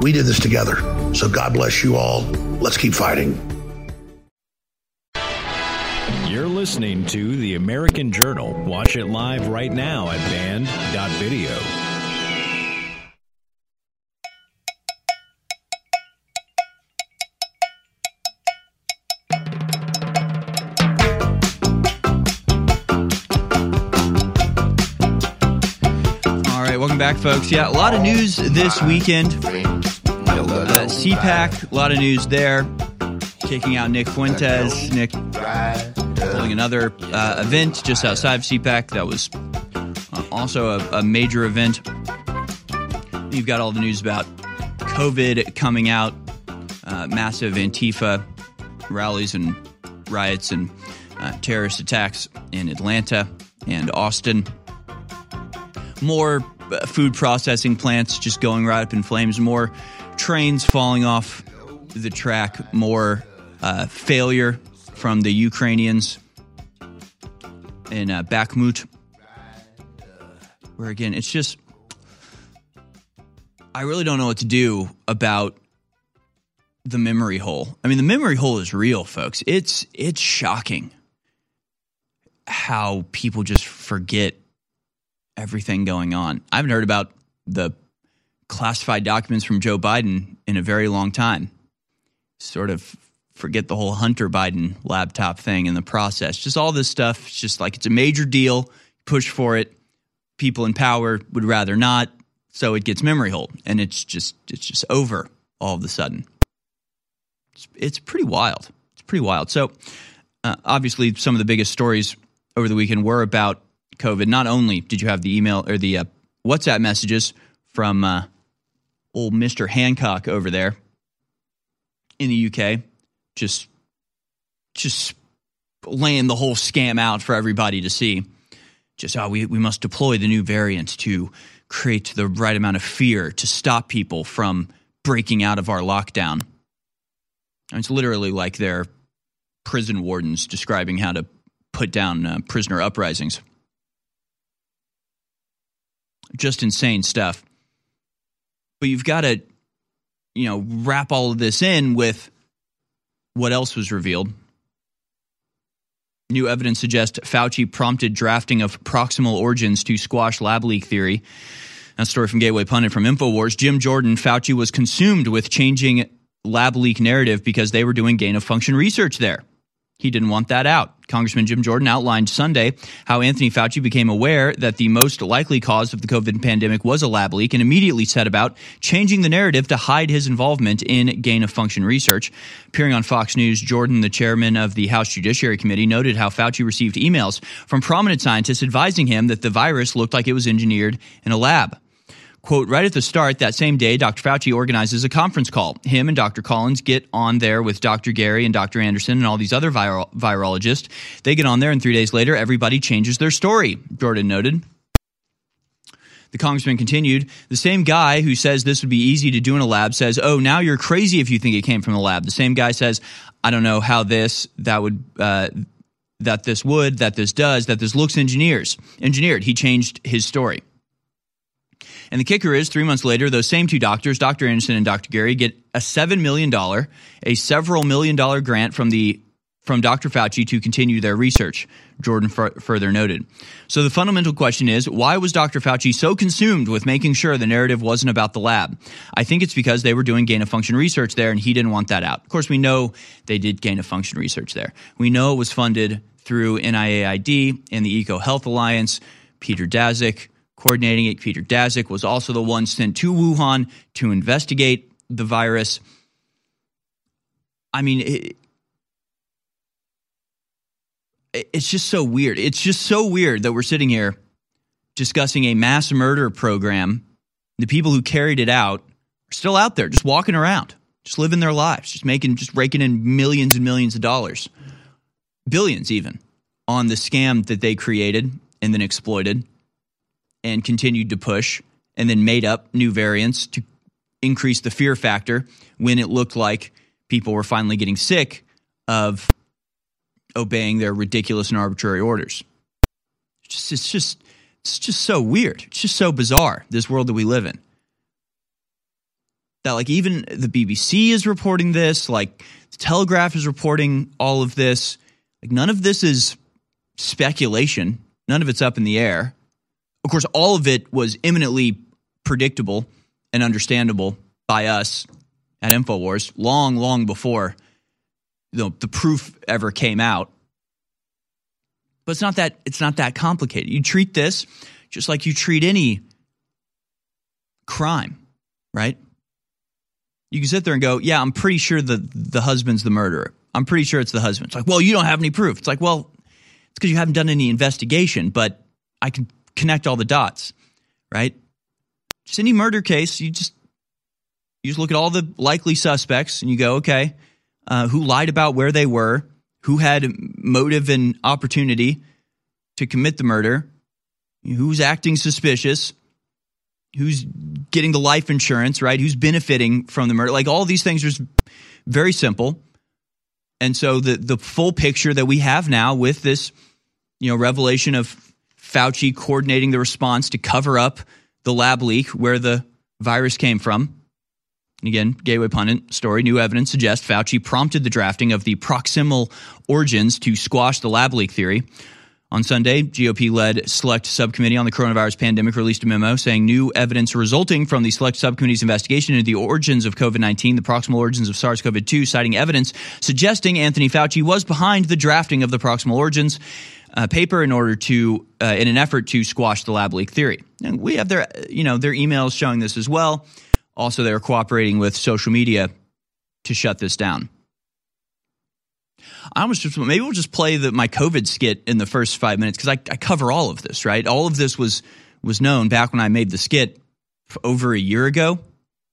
We did this together. So God bless you all. Let's keep fighting. Listening to The American Journal. Watch it live right now at band.video. All right, welcome back, folks. Yeah, a lot of news this weekend. Uh, CPAC, a lot of news there. Taking out Nick Fuentes. Nick holding another uh, event just outside of CPAC that was uh, also a, a major event. You've got all the news about COVID coming out, uh, massive Antifa rallies and riots and uh, terrorist attacks in Atlanta and Austin. More uh, food processing plants just going right up in flames. More trains falling off the track. More uh, failure from the Ukrainians in uh, Bakhmut. Where again, it's just. I really don't know what to do about the memory hole. I mean, the memory hole is real, folks. It's it's shocking how people just forget everything going on. I haven't heard about the classified documents from Joe Biden in a very long time. Sort of forget the whole Hunter Biden laptop thing in the process. Just all this stuff. It's just like it's a major deal. Push for it. People in power would rather not, so it gets memory hole, and it's just it's just over all of a sudden. It's, it's pretty wild. It's pretty wild. So, uh, obviously, some of the biggest stories over the weekend were about COVID. Not only did you have the email or the uh, WhatsApp messages from uh, old Mister Hancock over there in the UK, just just laying the whole scam out for everybody to see. Just oh, we, we must deploy the new variant to create the right amount of fear to stop people from breaking out of our lockdown. It's literally like their prison wardens describing how to put down uh, prisoner uprisings. Just insane stuff. But you've got to, you know, wrap all of this in with what else was revealed. New evidence suggests Fauci prompted drafting of proximal origins to squash lab leak theory. A story from Gateway Pundit from InfoWars. Jim Jordan, Fauci was consumed with changing lab leak narrative because they were doing gain of function research there. He didn't want that out. Congressman Jim Jordan outlined Sunday how Anthony Fauci became aware that the most likely cause of the COVID pandemic was a lab leak and immediately set about changing the narrative to hide his involvement in gain of function research. Appearing on Fox News, Jordan, the chairman of the House Judiciary Committee, noted how Fauci received emails from prominent scientists advising him that the virus looked like it was engineered in a lab. Quote, right at the start that same day, Dr. Fauci organizes a conference call. Him and Dr. Collins get on there with Dr. Garry and Dr. Anderson and all these other viral- virologists. They get on there, and three days later, everybody changes their story, Jordan noted. The congressman continued, the same guy who says this would be easy to do in a lab says, oh, now you're crazy if you think it came from the lab. The same guy says, I don't know how this, that would, uh, that this would, that this does, that this looks engineers, engineered. He changed his story. And the kicker is three months later, those same two doctors, Dr. Anderson and Dr. Garry, get a $7 million, a several million dollar grant from the from Dr. Fauci to continue their research, Jordan f- further noted. So the fundamental question is why was Dr. Fauci so consumed with making sure the narrative wasn't about the lab? I think it's because they were doing gain of function research there and he didn't want that out. Of course, we know they did gain of function research there. We know it was funded through NIAID and the Eco Health Alliance, Peter Daszak, coordinating it. Peter Daszak was also the one sent to Wuhan to investigate the virus. I mean, it, it's just so weird. It's just so weird that we're sitting here discussing a mass murder program. The people who carried it out are still out there, just walking around, just living their lives, just making, just raking in millions and millions of dollars, billions even, on the scam that they created and then exploited and continued to push and then made up new variants to increase the fear factor when it looked like people were finally getting sick of obeying their ridiculous and arbitrary orders. It's just, it's just, it's just so weird. It's just so bizarre, this world that we live in. That, like, even the BBC is reporting this, like, the Telegraph is reporting all of this. Like, none of this is speculation, none of it's up in the air. Of course, all of it was eminently predictable and understandable by us at InfoWars long, long before know, the proof ever came out. But it's not that it's not that complicated. You treat this just like you treat any crime, right? You can sit there and go, "Yeah, I'm pretty sure the the husband's the murderer. I'm pretty sure it's the husband." It's like, "Well, you don't have any proof." It's like, "Well, It's because you haven't done any investigation, but I can connect all the dots, right? Just any murder case, you just you just look at all the likely suspects and you go, okay, uh, who lied about where they were, who had motive and opportunity to commit the murder, who's acting suspicious, who's getting the life insurance, right? Who's benefiting from the murder? Like all these things are very simple. And so the the full picture that we have now with this, you know, revelation of Fauci coordinating the response to cover up the lab leak where the virus came from. And again, Gateway Pundit story, new evidence suggests Fauci prompted the drafting of the proximal origins to squash the lab leak theory. On Sunday, GOP led select subcommittee on the coronavirus pandemic released a memo saying new evidence resulting from the select subcommittee's investigation into the origins of COVID 19, the proximal origins of SARS CoV 2, citing evidence suggesting Anthony Fauci was behind the drafting of the proximal origins. Uh, paper in order to uh, in an effort to squash the lab leak theory. And we have their you know their emails showing this as well. Also, they're cooperating with social media to shut this down. I almost just maybe we'll just play the, my COVID skit in the first five minutes because I, I, cover all of this. Right, all of this was was known back when I made the skit over a year ago.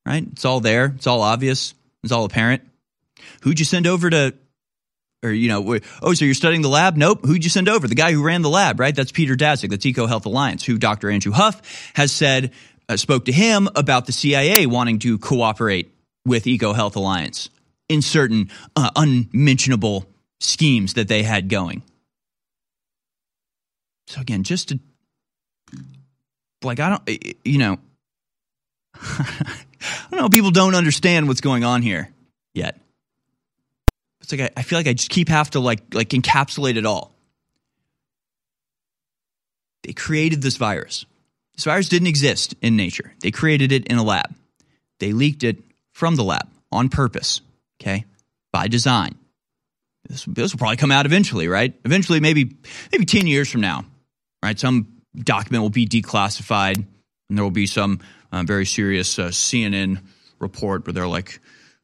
Right, it's all there. It's all obvious. It's all apparent. Who'd you send over to? Or you know, oh, so you're studying the lab? Nope. Who'd you send over? The guy who ran the lab, right? That's Peter Daszak. That's Eco Health Alliance, who Dr. Andrew Huff has said uh, spoke to him about the CIA wanting to cooperate with Eco Health Alliance in certain uh, unmentionable schemes that they had going. So again, just to like I don't you know [LAUGHS] I don't know people don't understand what's going on here yet. It's like I, I feel like I just keep have to like like encapsulate it all. They created this virus. This virus didn't exist in nature. They created it in a lab. They leaked it from the lab on purpose, okay? By design. This, this will probably come out eventually, right? Eventually, maybe maybe 10 years from now, right? Some document will be declassified and there will be some uh, very serious uh, CNN report where they're like,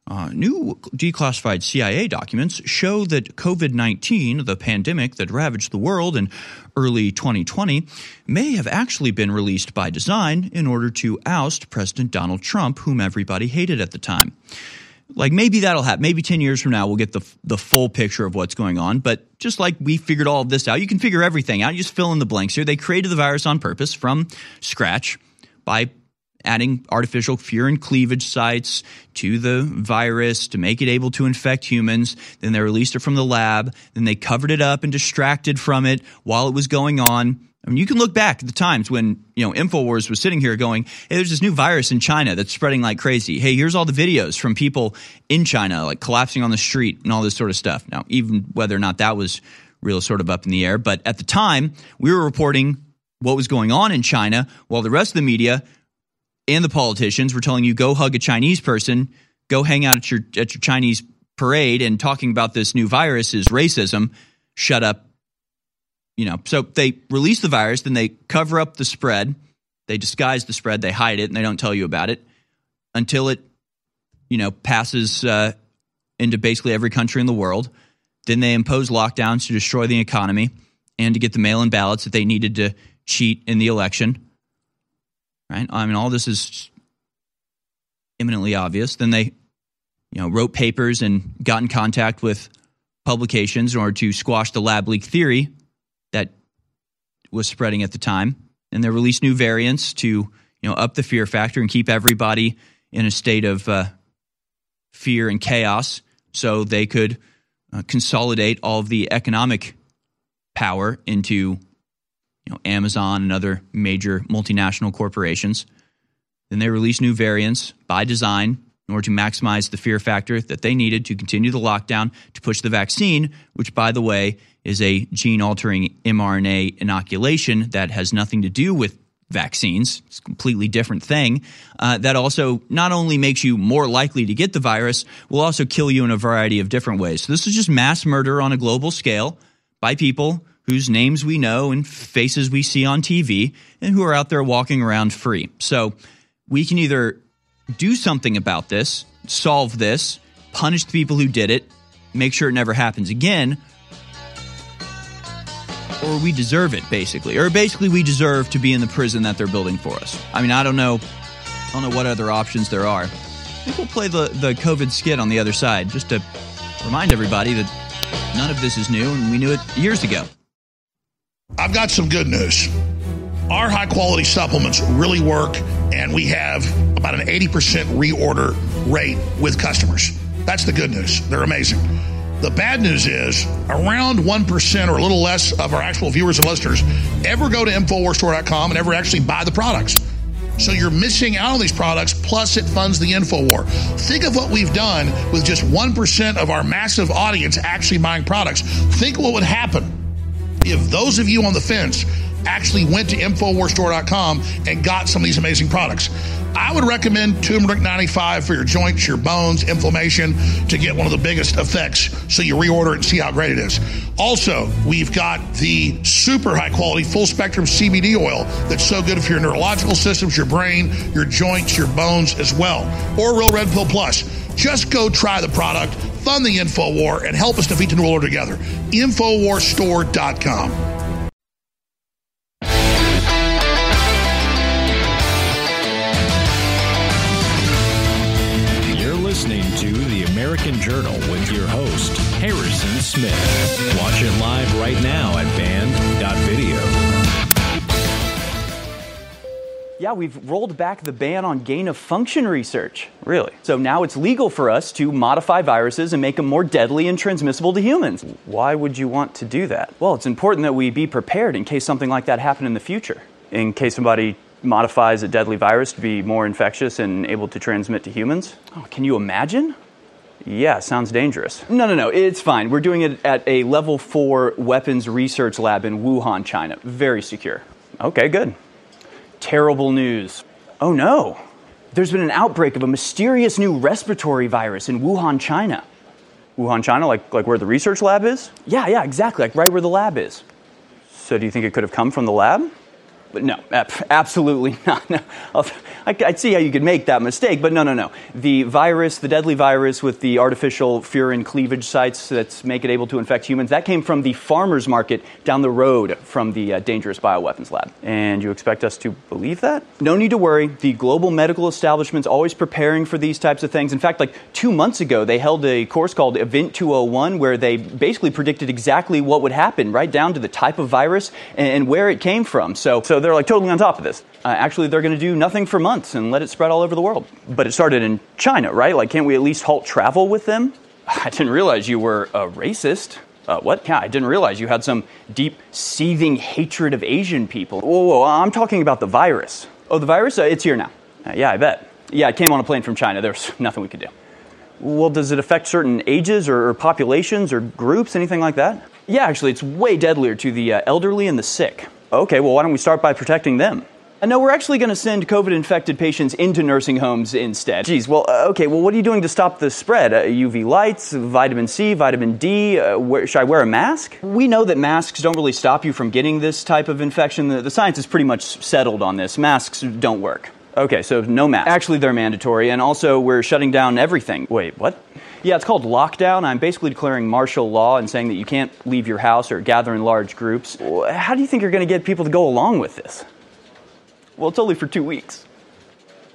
uh, new declassified CIA documents show that COVID 19, the pandemic that ravaged the world in early 2020, may have actually been released by design in order to oust President Donald Trump, whom everybody hated at the time. Like maybe that'll happen. Maybe 10 years from now, we'll get the, the full picture of what's going on. But just like we figured all of this out, you can figure everything out. You just fill in the blanks here. They created the virus on purpose from scratch by adding artificial furin cleavage sites to the virus to make it able to infect humans. Then they released it from the lab. Then they covered it up and distracted from it while it was going on. I mean, you can look back at the times when, you know, InfoWars was sitting here going, hey, there's this new virus in China that's spreading like crazy. Hey, here's all the videos from people in China, like collapsing on the street and all this sort of stuff. Now, even whether or not that was real sort of up in the air, but at the time, we were reporting what was going on in China while the rest of the media and the politicians were telling you go hug a Chinese person, go hang out at your at your Chinese parade and talking about this new virus is racism. Shut up. You know, so they release the virus, then they cover up the spread, they disguise the spread, they hide it, and they don't tell you about it until it, you know, passes uh, into basically every country in the world. Then they impose lockdowns to destroy the economy and to get the mail-in ballots that they needed to cheat in the election right? I mean, all this is imminently obvious. Then they, you know, wrote papers and got in contact with publications in order to squash the lab leak theory that was spreading at the time. And they released new variants to, you know, up the fear factor and keep everybody in a state of uh, fear and chaos, so they could uh, consolidate all of the economic power into you know, Amazon and other major multinational corporations. Then they released new variants by design in order to maximize the fear factor that they needed to continue the lockdown to push the vaccine, which, by the way, is a gene altering mRNA inoculation that has nothing to do with vaccines. It's a completely different thing. Uh, that also not only makes you more likely to get the virus, will also kill you in a variety of different ways. So this is just mass murder on a global scale by people whose names we know and faces we see on TV and who are out there walking around free. So we can either do something about this, solve this, punish the people who did it, make sure it never happens again, or we deserve it, basically. Or basically, we deserve to be in the prison that they're building for us. I mean, I don't know. I don't know what other options there are. I think we'll play the, the COVID skit on the other side just to remind everybody that none of this is new and we knew it years ago. I've got some good news. Our high quality supplements really work, and we have about an 80% reorder rate with customers. That's the good news. They're amazing. The bad news is around 1% or a little less of our actual viewers and listeners ever go to InfoWarsStore.com and ever actually buy the products. So you're missing out on these products, plus it funds the InfoWar. Think of what we've done with just 1% of our massive audience actually buying products. Think what would happen if those of you on the fence actually went to InfoWarsStore.com and got some of these amazing products. I would recommend turmeric 95 for your joints, your bones, inflammation to get one of the biggest effects so you reorder it and see how great it is. Also, we've got the super high quality full spectrum CBD oil that's so good for your neurological systems, your brain, your joints, your bones as well. Or Real Red Pill Plus. Just go try the product, fund the InfoWar, and help us defeat the New together. InfoWarsStore.com. Journal with your host, Harrison Smith. Watch it live right now at band.video. Yeah, we've rolled back the ban on gain of function research. Really? So now it's legal for us to modify viruses and make them more deadly and transmissible to humans. Why would you want to do that? Well, it's important that we be prepared in case something like that happened in the future. In case somebody modifies a deadly virus to be more infectious and able to transmit to humans. Oh, can you imagine? Yeah, sounds dangerous. No, no, no, it's fine. We're doing it at a level 4 weapons research lab in Wuhan, China. Very secure. Okay, good. Terrible news. Oh no. There's been an outbreak of a mysterious new respiratory virus in Wuhan, China. Wuhan, China, like, like where the research lab is? Yeah, yeah, exactly, like right where the lab is. So do you think it could have come from the lab? But no, absolutely [LAUGHS] not. No. I'd see how you could make that mistake, but no, no, no. The virus, the deadly virus with the artificial furin cleavage sites that make it able to infect humans, that came from the farmer's market down the road from the uh, dangerous bioweapons lab. And you expect us to believe that? No need to worry. The global medical establishment's always preparing for these types of things. In fact, like two months ago, they held a course called Event 201 where they basically predicted exactly what would happen, right down to the type of virus and, and where it came from. So, so they're like totally on top of this. Uh, actually, they're going to do nothing for months and let it spread all over the world. But it started in China, right? Like, can't we at least halt travel with them? [SIGHS] I didn't realize you were a racist. Uh, what? Yeah, I didn't realize you had some deep, seething hatred of Asian people. Whoa, whoa, I'm talking about the virus. Oh, the virus? Uh, it's here now. Uh, yeah, I bet. Yeah, it came on a plane from China. There's [LAUGHS] nothing we could do. Well, does it affect certain ages or, or populations or groups, anything like that? Yeah, actually, it's way deadlier to the uh, elderly and the sick. Okay, well, why don't we start by protecting them? Uh, no, we're actually going to send COVID infected patients into nursing homes instead. Geez, well, uh, okay, well, what are you doing to stop the spread? Uh, UV lights, vitamin C, vitamin D? Uh, where, should I wear a mask? We know that masks don't really stop you from getting this type of infection. The, the science is pretty much settled on this. Masks don't work. Okay, so no mask. Actually, they're mandatory, and also we're shutting down everything. Wait, what? Yeah, it's called lockdown. I'm basically declaring martial law and saying that you can't leave your house or gather in large groups. How do you think you're going to get people to go along with this? Well, it's only for two weeks.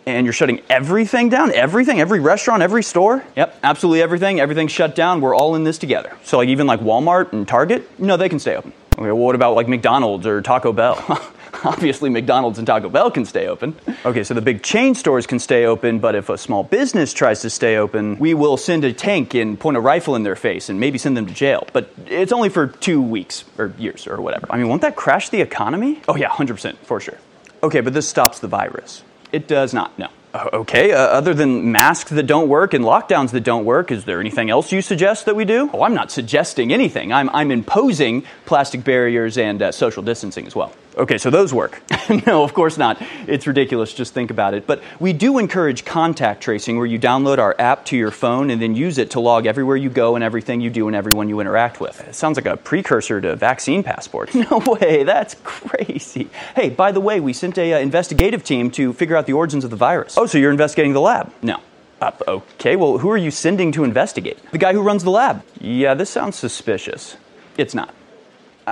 And you're shutting everything down? Everything? Every restaurant, every store? Yep, absolutely everything. Everything's shut down. We're all in this together. So, like, even like Walmart and Target? No, they can stay open. Okay, well, what about like McDonald's or Taco Bell? [LAUGHS] Obviously, McDonald's and Taco Bell can stay open. Okay, so the big chain stores can stay open, but if a small business tries to stay open, we will send a tank and point a rifle in their face and maybe send them to jail. But it's only for two weeks or years or whatever. I mean, won't that crash the economy? Oh, yeah, 100% for sure. Okay, but this stops the virus. It does not, no. Uh, Okay, uh, other than masks that don't work and lockdowns that don't work, is there anything else you suggest that we do? Oh, I'm not suggesting anything. I'm, I'm imposing plastic barriers and uh, social distancing as well. Okay, so those work. [LAUGHS] no, of course not. It's ridiculous. Just think about it. But we do encourage contact tracing where you download our app to your phone and then use it to log everywhere you go and everything you do and everyone you interact with. It sounds like a precursor to vaccine passports. [LAUGHS] no way, that's crazy. Hey, by the way, we sent a uh, investigative team to figure out the origins of the virus. Oh, so you're investigating the lab? No. Uh, okay, well, who are you sending to investigate? The guy who runs the lab. Yeah, this sounds suspicious. It's not.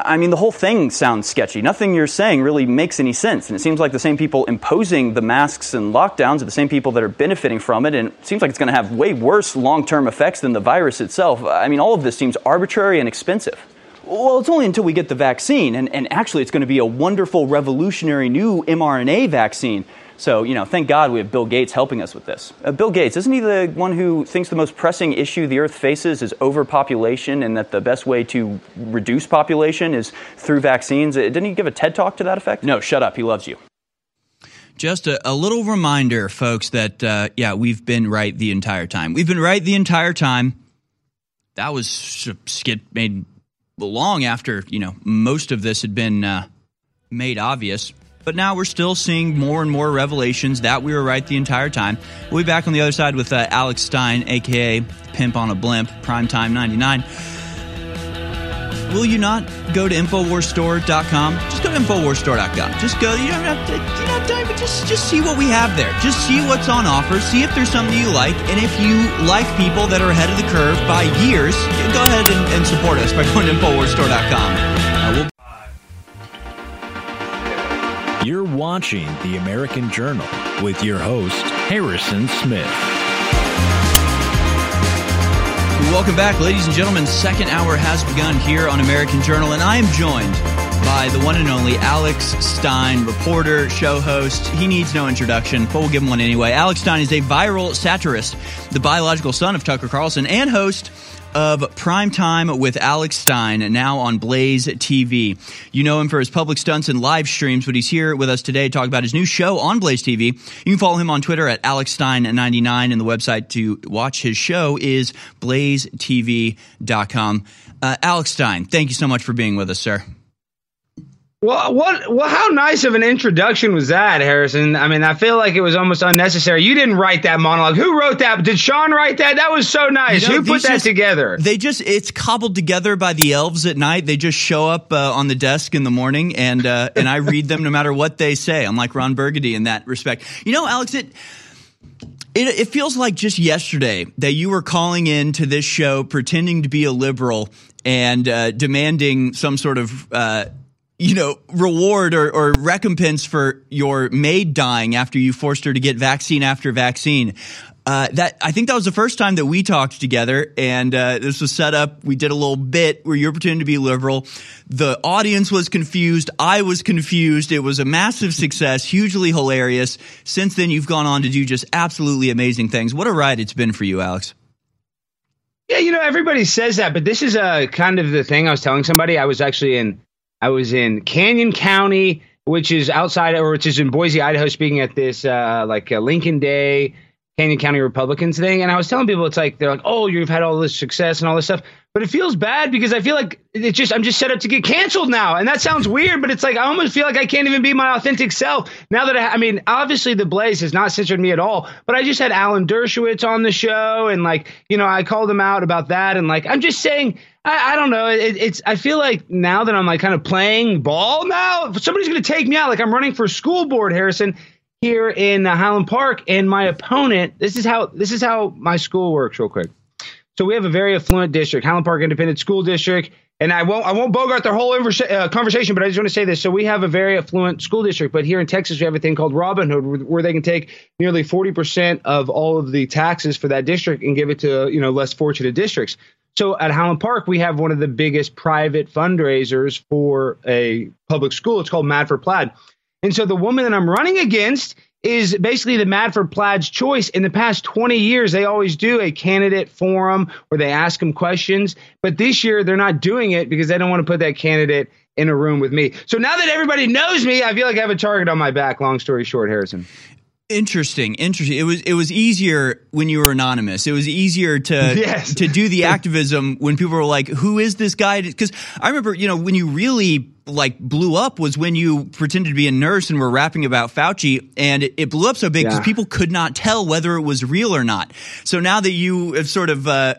I mean, the whole thing sounds sketchy. Nothing you're saying really makes any sense. And it seems like the same people imposing the masks and lockdowns are the same people that are benefiting from it. And it seems like it's going to have way worse long term effects than the virus itself. I mean, all of this seems arbitrary and expensive. Well, it's only until we get the vaccine. And, and actually, it's going to be a wonderful, revolutionary new mRNA vaccine. So, you know, thank God we have Bill Gates helping us with this. Uh, Bill Gates, isn't he the one who thinks the most pressing issue the Earth faces is overpopulation and that the best way to reduce population is through vaccines? Uh, didn't he give a TED talk to that effect? No, shut up. He loves you. Just a, a little reminder, folks, that, uh, yeah, we've been right the entire time. We've been right the entire time. That was skit made long after, you know, most of this had been uh, made obvious. But now we're still seeing more and more revelations that we were right the entire time. We'll be back on the other side with uh, Alex Stein, aka Pimp on a Blimp, Primetime 99. Will you not go to InfoWarsStore.com? Just go to InfoWarsStore.com. Just go, you don't have to, you don't have to, just, just see what we have there. Just see what's on offer. See if there's something you like. And if you like people that are ahead of the curve by years, go ahead and, and support us by [LAUGHS] going to InfoWarsStore.com. You're watching The American Journal with your host, Harrison Smith. Welcome back, ladies and gentlemen. Second hour has begun here on American Journal, and I am joined by the one and only Alex Stein, reporter, show host. He needs no introduction, but we'll give him one anyway. Alex Stein is a viral satirist, the biological son of Tucker Carlson, and host of Prime Time with Alex Stein, now on Blaze TV. You know him for his public stunts and live streams, but he's here with us today to talk about his new show on Blaze TV. You can follow him on Twitter at AlexStein99, and the website to watch his show is blazetv.com. Uh, Alex Stein, thank you so much for being with us, sir. Well, what? Well, how nice of an introduction was that, Harrison? I mean, I feel like it was almost unnecessary. You didn't write that monologue. Who wrote that? Did Sean write that? That was so nice. You know, Who put that just, together? They just it's cobbled together by the elves at night. They just show up uh, on the desk in the morning, and uh, and I read them no matter what they say. I'm like Ron Burgundy in that respect. You know, Alex, it. It, it, feels like just yesterday that you were calling in to this show pretending to be a liberal and uh, demanding some sort of uh, you know, reward or, or recompense for your maid dying after you forced her to get vaccine after vaccine. Uh, that I think that was the first time that we talked together, and uh, this was set up. We did a little bit where you were pretending to be liberal. The audience was confused. I was confused. It was a massive success, hugely hilarious. Since then, you've gone on to do just absolutely amazing things. What a ride it's been for you, Alex. Yeah, you know, everybody says that, but this is a uh, kind of the thing I was telling somebody. I was actually in I was in Canyon County, which is outside, or which is in Boise, Idaho, speaking at this uh, like uh, Lincoln Day Canyon County Republicans thing. And I was telling people, it's like they're like, oh, you've had all this success and all this stuff, but it feels bad because I feel like it's just I'm just set up to get canceled now, and that sounds weird, but it's like I almost feel like I can't even be my authentic self now that I, I mean, obviously the Blaze has not censored me at all, but I just had Alan Dershowitz on the show, and like you know I called him out about that, and like I'm just saying I, I don't know. It, it's I feel like now that I'm like kind of playing ball now, somebody's going to take me out. Like I'm running for school board, Harrison, here in uh, Highland Park, and my opponent. This is how this is how my school works, real quick. So we have a very affluent district, Highland Park Independent School District, and I won't I won't bogart their whole uh, conversation, but I just want to say this. So we have a very affluent school district, but here in Texas we have a thing called Robin Hood, where they can take nearly forty percent of all of the taxes for that district and give it to you know less fortunate districts. So at Highland Park, we have one of the biggest private fundraisers for a public school. It's called Mad for Plaid. And so the woman that I'm running against is basically the Mad for Plaid's choice. In the past 20 years, they always do a candidate forum where they ask them questions. But this year, they're not doing it because they don't want to put that candidate in a room with me. So now that everybody knows me, I feel like I have a target on my back. Long story short, Harrison. Interesting, interesting. It was it was easier when you were anonymous. It was easier to [LAUGHS] yes. to do the activism when people were like, "Who is this guy?" Because I remember, you know, when you really like blew up was when you pretended to be a nurse and were rapping about Fauci, and it, it blew up so big because yeah. people could not tell whether it was real or not. So now that you have sort of uh,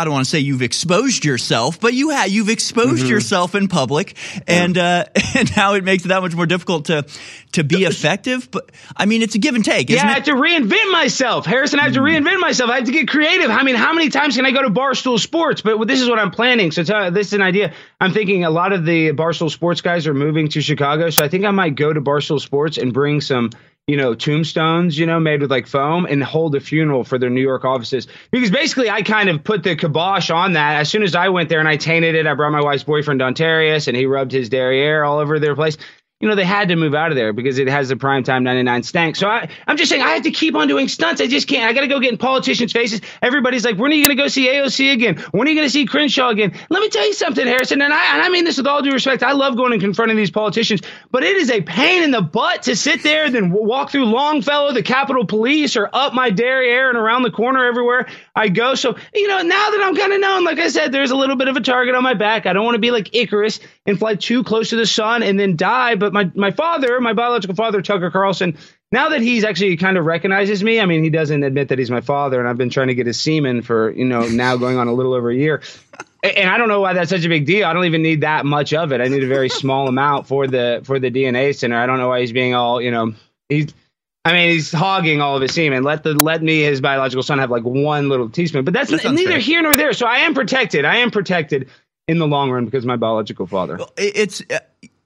I don't want to say you've exposed yourself, but you have you've exposed Mm-hmm. yourself in public, and uh, [LAUGHS] and now it makes it that much more difficult to to be effective. But I mean, it's a give and take, Yeah, I have to reinvent myself. Harrison, I have to reinvent myself. I have to get creative. I mean, how many times can I go to Barstool Sports? But this is what I'm planning. So tell, this is an idea. I'm thinking a lot of the Barstool Sports guys are moving to Chicago. So I think I might go to Barstool Sports and bring some, you know, tombstones, you know, made with like foam and hold a funeral for their New York offices. Because basically I kind of put the kibosh on that. As soon as I went there and I tainted it, I brought my wife's boyfriend Ontarius and he rubbed his derriere all over their place you know, they had to move out of there because it has the primetime 99 stank. So I, I'm just saying I have to keep on doing stunts. I just can't. I got to go get in politicians' faces. Everybody's like, when are you going to go see AOC again? When are you going to see Crenshaw again? Let me tell you something, Harrison. And I, and I mean this with all due respect. I love going and confronting these politicians, but it is a pain in the butt to sit there and then walk through Longfellow, the Capitol Police, or up my derriere and around the corner everywhere I go. So, you know, now that I'm kind of known, like I said, there's a little bit of a target on my back. I don't want to be like Icarus and fly too close to the sun and then die. But my, my father, my biological father, Tucker Carlson, now that he's actually kind of recognizes me, I mean, he doesn't admit that he's my father, and I've been trying to get his semen for, you know, now going on a little over a year. And I don't know why that's such a big deal. I don't even need that much of it. I need a very small amount for the for the DNA center. I don't know why he's being all, you know, he's I mean, he's hogging all of his semen. Let the let me, his biological son, have like one little teaspoon. But that's That neither fair. here nor there. So I am protected. I am protected in the long run because my biological father. It- it's uh,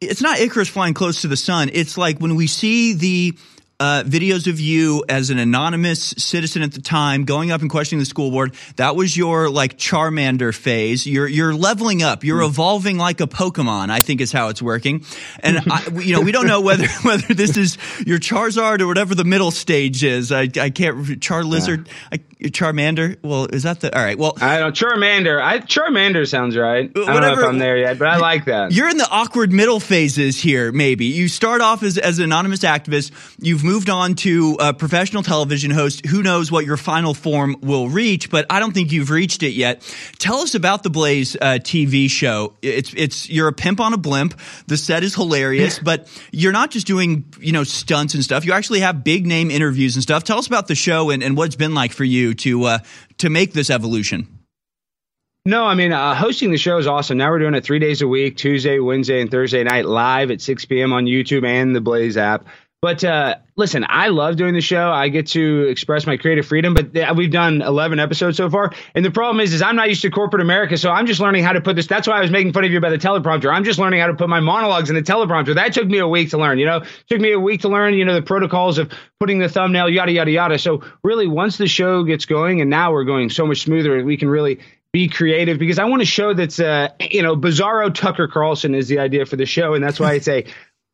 it's not Icarus flying close to the sun. It's like when we see the uh, videos of you as an anonymous citizen at the time going up and questioning the school board. That was your like Charmander phase. You're you're leveling up. You're Hmm. evolving like a Pokemon. I think is how it's working. And [LAUGHS] I, you know we don't know whether [LAUGHS] whether this is your Charizard or whatever the middle stage is. I I can't Charlizard. I, Charmander. Well, is that the all right? Well, I don't Charmander. I Charmander sounds right. I don't know if Whatever- I'm there yet, but I like that. You're in the awkward middle phases here, maybe. You start off as, as an anonymous activist. You've moved on to a professional television host. Who knows what your final form will reach, but I don't think you've reached it yet. Tell us about the Blaze uh, TV show. It's, it's, you're a pimp on a blimp. The set is hilarious, but you're not just doing, you know, stunts and stuff. You actually have big name interviews and stuff. Tell us about the show and, and what it's been like for you to, uh, to make this evolution. No, I mean, uh, hosting the show is awesome. Now we're doing it three days a week Tuesday, Wednesday, and Thursday night live at 6 p.m. on YouTube and the Blaze app. But uh, listen, I love doing the show. I get to express my creative freedom. But th- we've done 11 episodes so far, and the problem is, is I'm not used to corporate America, so I'm just learning how to put this. That's why I was making fun of you by the teleprompter. I'm just learning how to put my monologues in the teleprompter. That took me a week to learn. You know, it took me a week to learn. You know, the protocols of putting the thumbnail, yada yada yada. So really, once the show gets going, and now we're going so much smoother, we can really be creative because I want to show that's uh you know Bizarro Tucker Carlson is the idea for the show, and that's why it's a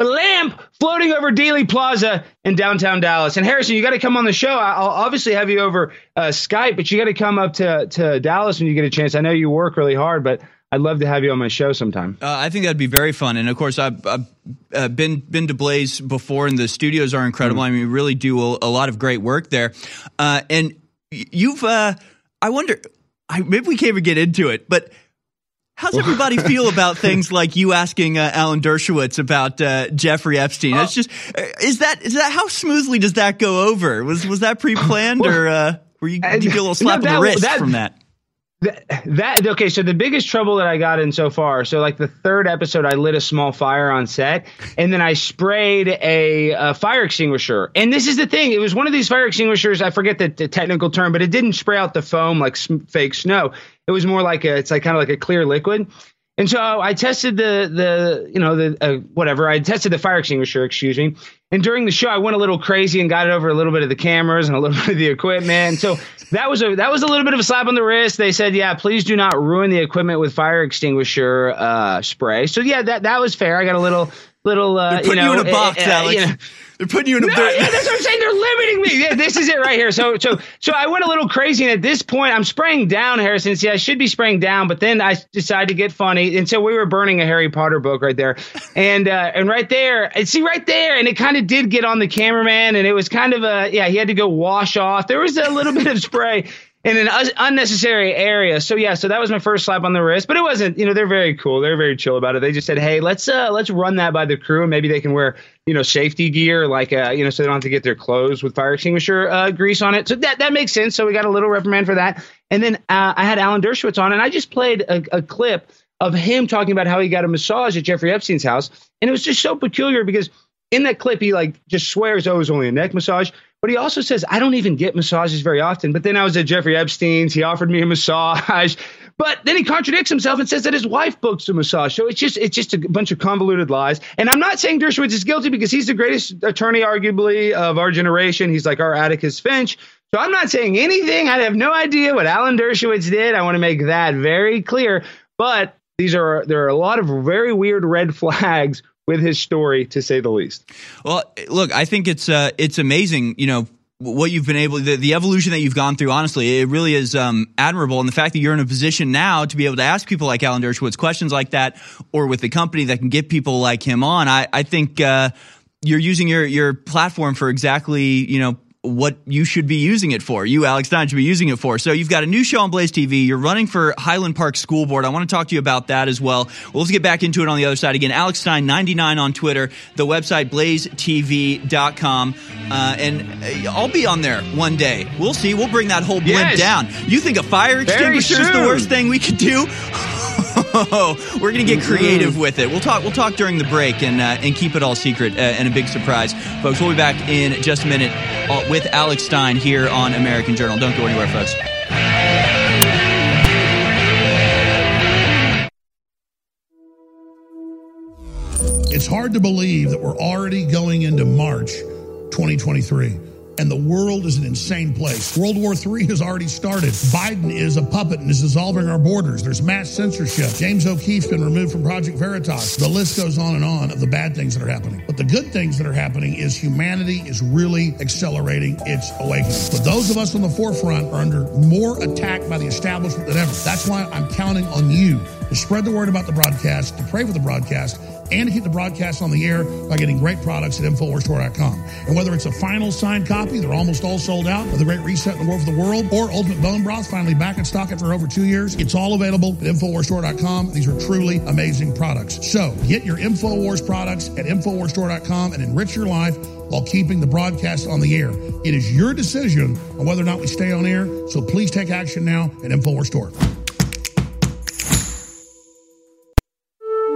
a lamp floating over Dealey Plaza in downtown Dallas. And Harrison, you got to come on the show. I'll obviously have you over uh, Skype, but you got to come up to to Dallas when you get a chance. I know you work really hard, but I'd love to have you on my show sometime. Uh, I think that'd be very fun, and of course, I've, I've uh, been been to Blaze before, and the studios are incredible. I mean, we really do a, a lot of great work there. Uh, and you've, uh, I wonder, I, maybe we can't even get into it, but how's everybody feel about things [LAUGHS] like you asking uh, Alan Dershowitz about uh, Jeffrey Epstein? It's just, uh, is that is that how smoothly does that go over? Was was that pre planned, or uh, were you did you get a little [LAUGHS] slap No, on the wrist that- from that? That, that okay so the biggest trouble that i got in so far so like the third episode i lit a small fire on set and then i sprayed a, a fire extinguisher and this is the thing it was one of these fire extinguishers i forget the, the technical term but it didn't spray out the foam like sm- fake snow it was more like a it's like kind of like a clear liquid and so I tested the the you know the uh, whatever I tested the fire extinguisher, excuse me. And during the show, I went a little crazy and got it over a little bit of the cameras and a little [LAUGHS] bit of the equipment. And so that was a that was a little bit of a slap on the wrist. They said, yeah, please do not ruin the equipment with fire extinguisher uh, spray. So yeah, that that was fair. I got a little little uh, They're putting you, you, in a box, uh, uh, Alex. you know, They're putting you in a no, yeah, that's what I'm saying. They're limiting me. Yeah, this is it right here. So, so, so I went a little crazy, and at this point, I'm spraying down, Harrison. See, I should be spraying down, but then I decided to get funny, and so we were burning a Harry Potter book right there, and uh, and right there, and see right there, and it kind of did get on the cameraman, and it was kind of a yeah, he had to go wash off. There was a little [LAUGHS] bit of spray. In an unnecessary area, so yeah, so that was my first slap on the wrist, but it wasn't. You know, they're very cool. They're very chill about it. They just said, "Hey, let's uh, let's run that by the crew, and maybe they can wear you know safety gear, like uh, you know, so they don't have to get their clothes with fire extinguisher uh, grease on it." So that that makes sense. So we got a little reprimand for that, And then uh, I had Alan Dershowitz on, and I just played a, a clip of him talking about how he got a massage at Jeffrey Epstein's house, and it was just so peculiar because in that clip he like just swears, "Oh, it was only a neck massage." But he also says, I don't even get massages very often. But then I was at Jeffrey Epstein's. He offered me a massage. [LAUGHS] But then he contradicts himself and says that his wife books a massage. So it's just it's just a bunch of convoluted lies. And I'm not saying Dershowitz is guilty because he's the greatest attorney, arguably, of our generation. He's like our Atticus Finch. So I'm not saying anything. I have no idea what Alan Dershowitz did. I want to make that very clear. But these are there are a lot of very weird red flags with his story, to say the least. Well, look, I think it's uh, it's amazing. You know what you've been able the, the evolution that you've gone through honestly it really is um, admirable and the fact that you're in a position now to be able to ask people like alan dershowitz questions like that or with the company that can get people like him on i, I think uh, you're using your your platform for exactly you know what you should be using it for. You, Alex Stein, should be using it for. So you've got a new show on Blaze TV. You're running for Highland Park School Board. I want to talk to you about that as well. Well, let's get back into it on the other side again. Alex Stein, 99 on Twitter, the website blazetv.com. Uh, and uh, I'll be on there one day. We'll see. We'll bring that whole blimp Yes. down. You think a fire extinguisher is the worst thing we could do? [LAUGHS] We're gonna get creative with it. We'll talk. We'll talk during the break and uh, and keep it all secret uh, and a big surprise, folks. We'll be back in just a minute uh, with Alex Stein here on American Journal. Don't go anywhere, folks. It's hard to believe that we're already going into March 2023 and the world is an insane place. World War III has already started. Biden is a puppet and is dissolving our borders. There's mass censorship. James O'Keefe's been removed from Project Veritas. The list goes on and on of the bad things that are happening. But the good things that are happening is humanity is really accelerating its awakening. But those of us on the forefront are under more attack by the establishment than ever. That's why I'm counting on you to spread the word about the broadcast, to pray for the broadcast, and to keep the broadcast on the air by getting great products at InfoWarsStore.com. And whether it's a final signed copy, they're almost all sold out, of The Great Reset in the War for the World, or Ultimate Bone Broth, finally back in stock after over two years, it's all available at InfoWarsStore.com. These are truly amazing products. So get your InfoWars products at InfoWarsStore.com and enrich your life while keeping the broadcast on the air. It is your decision on whether or not we stay on air, so please take action now at InfoWars Store.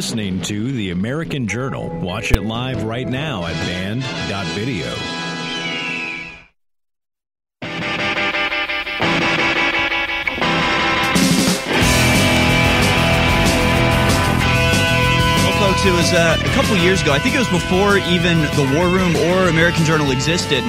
Listening to The American Journal. Watch it live right now at band.video. It was uh, a couple years ago. I think it was before even the War Room or American Journal existed.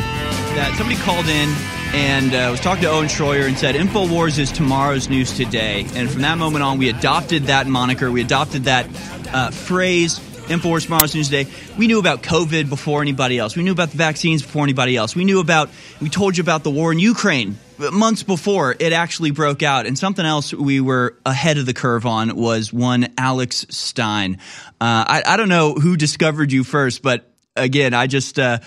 That somebody called in and uh, was talking to Owen Schroyer and said, "Infowars is tomorrow's news today." And from that moment on, we adopted that moniker. We adopted that uh, phrase. Infowars tomorrow's news today. We knew about COVID before anybody else. We knew about the vaccines before anybody else. We knew about. We told you about the war in Ukraine months before it actually broke out. And something else we were ahead of the curve on was one Alex Stein. Uh, I, I don't know who discovered you first, but again, I just. Uh,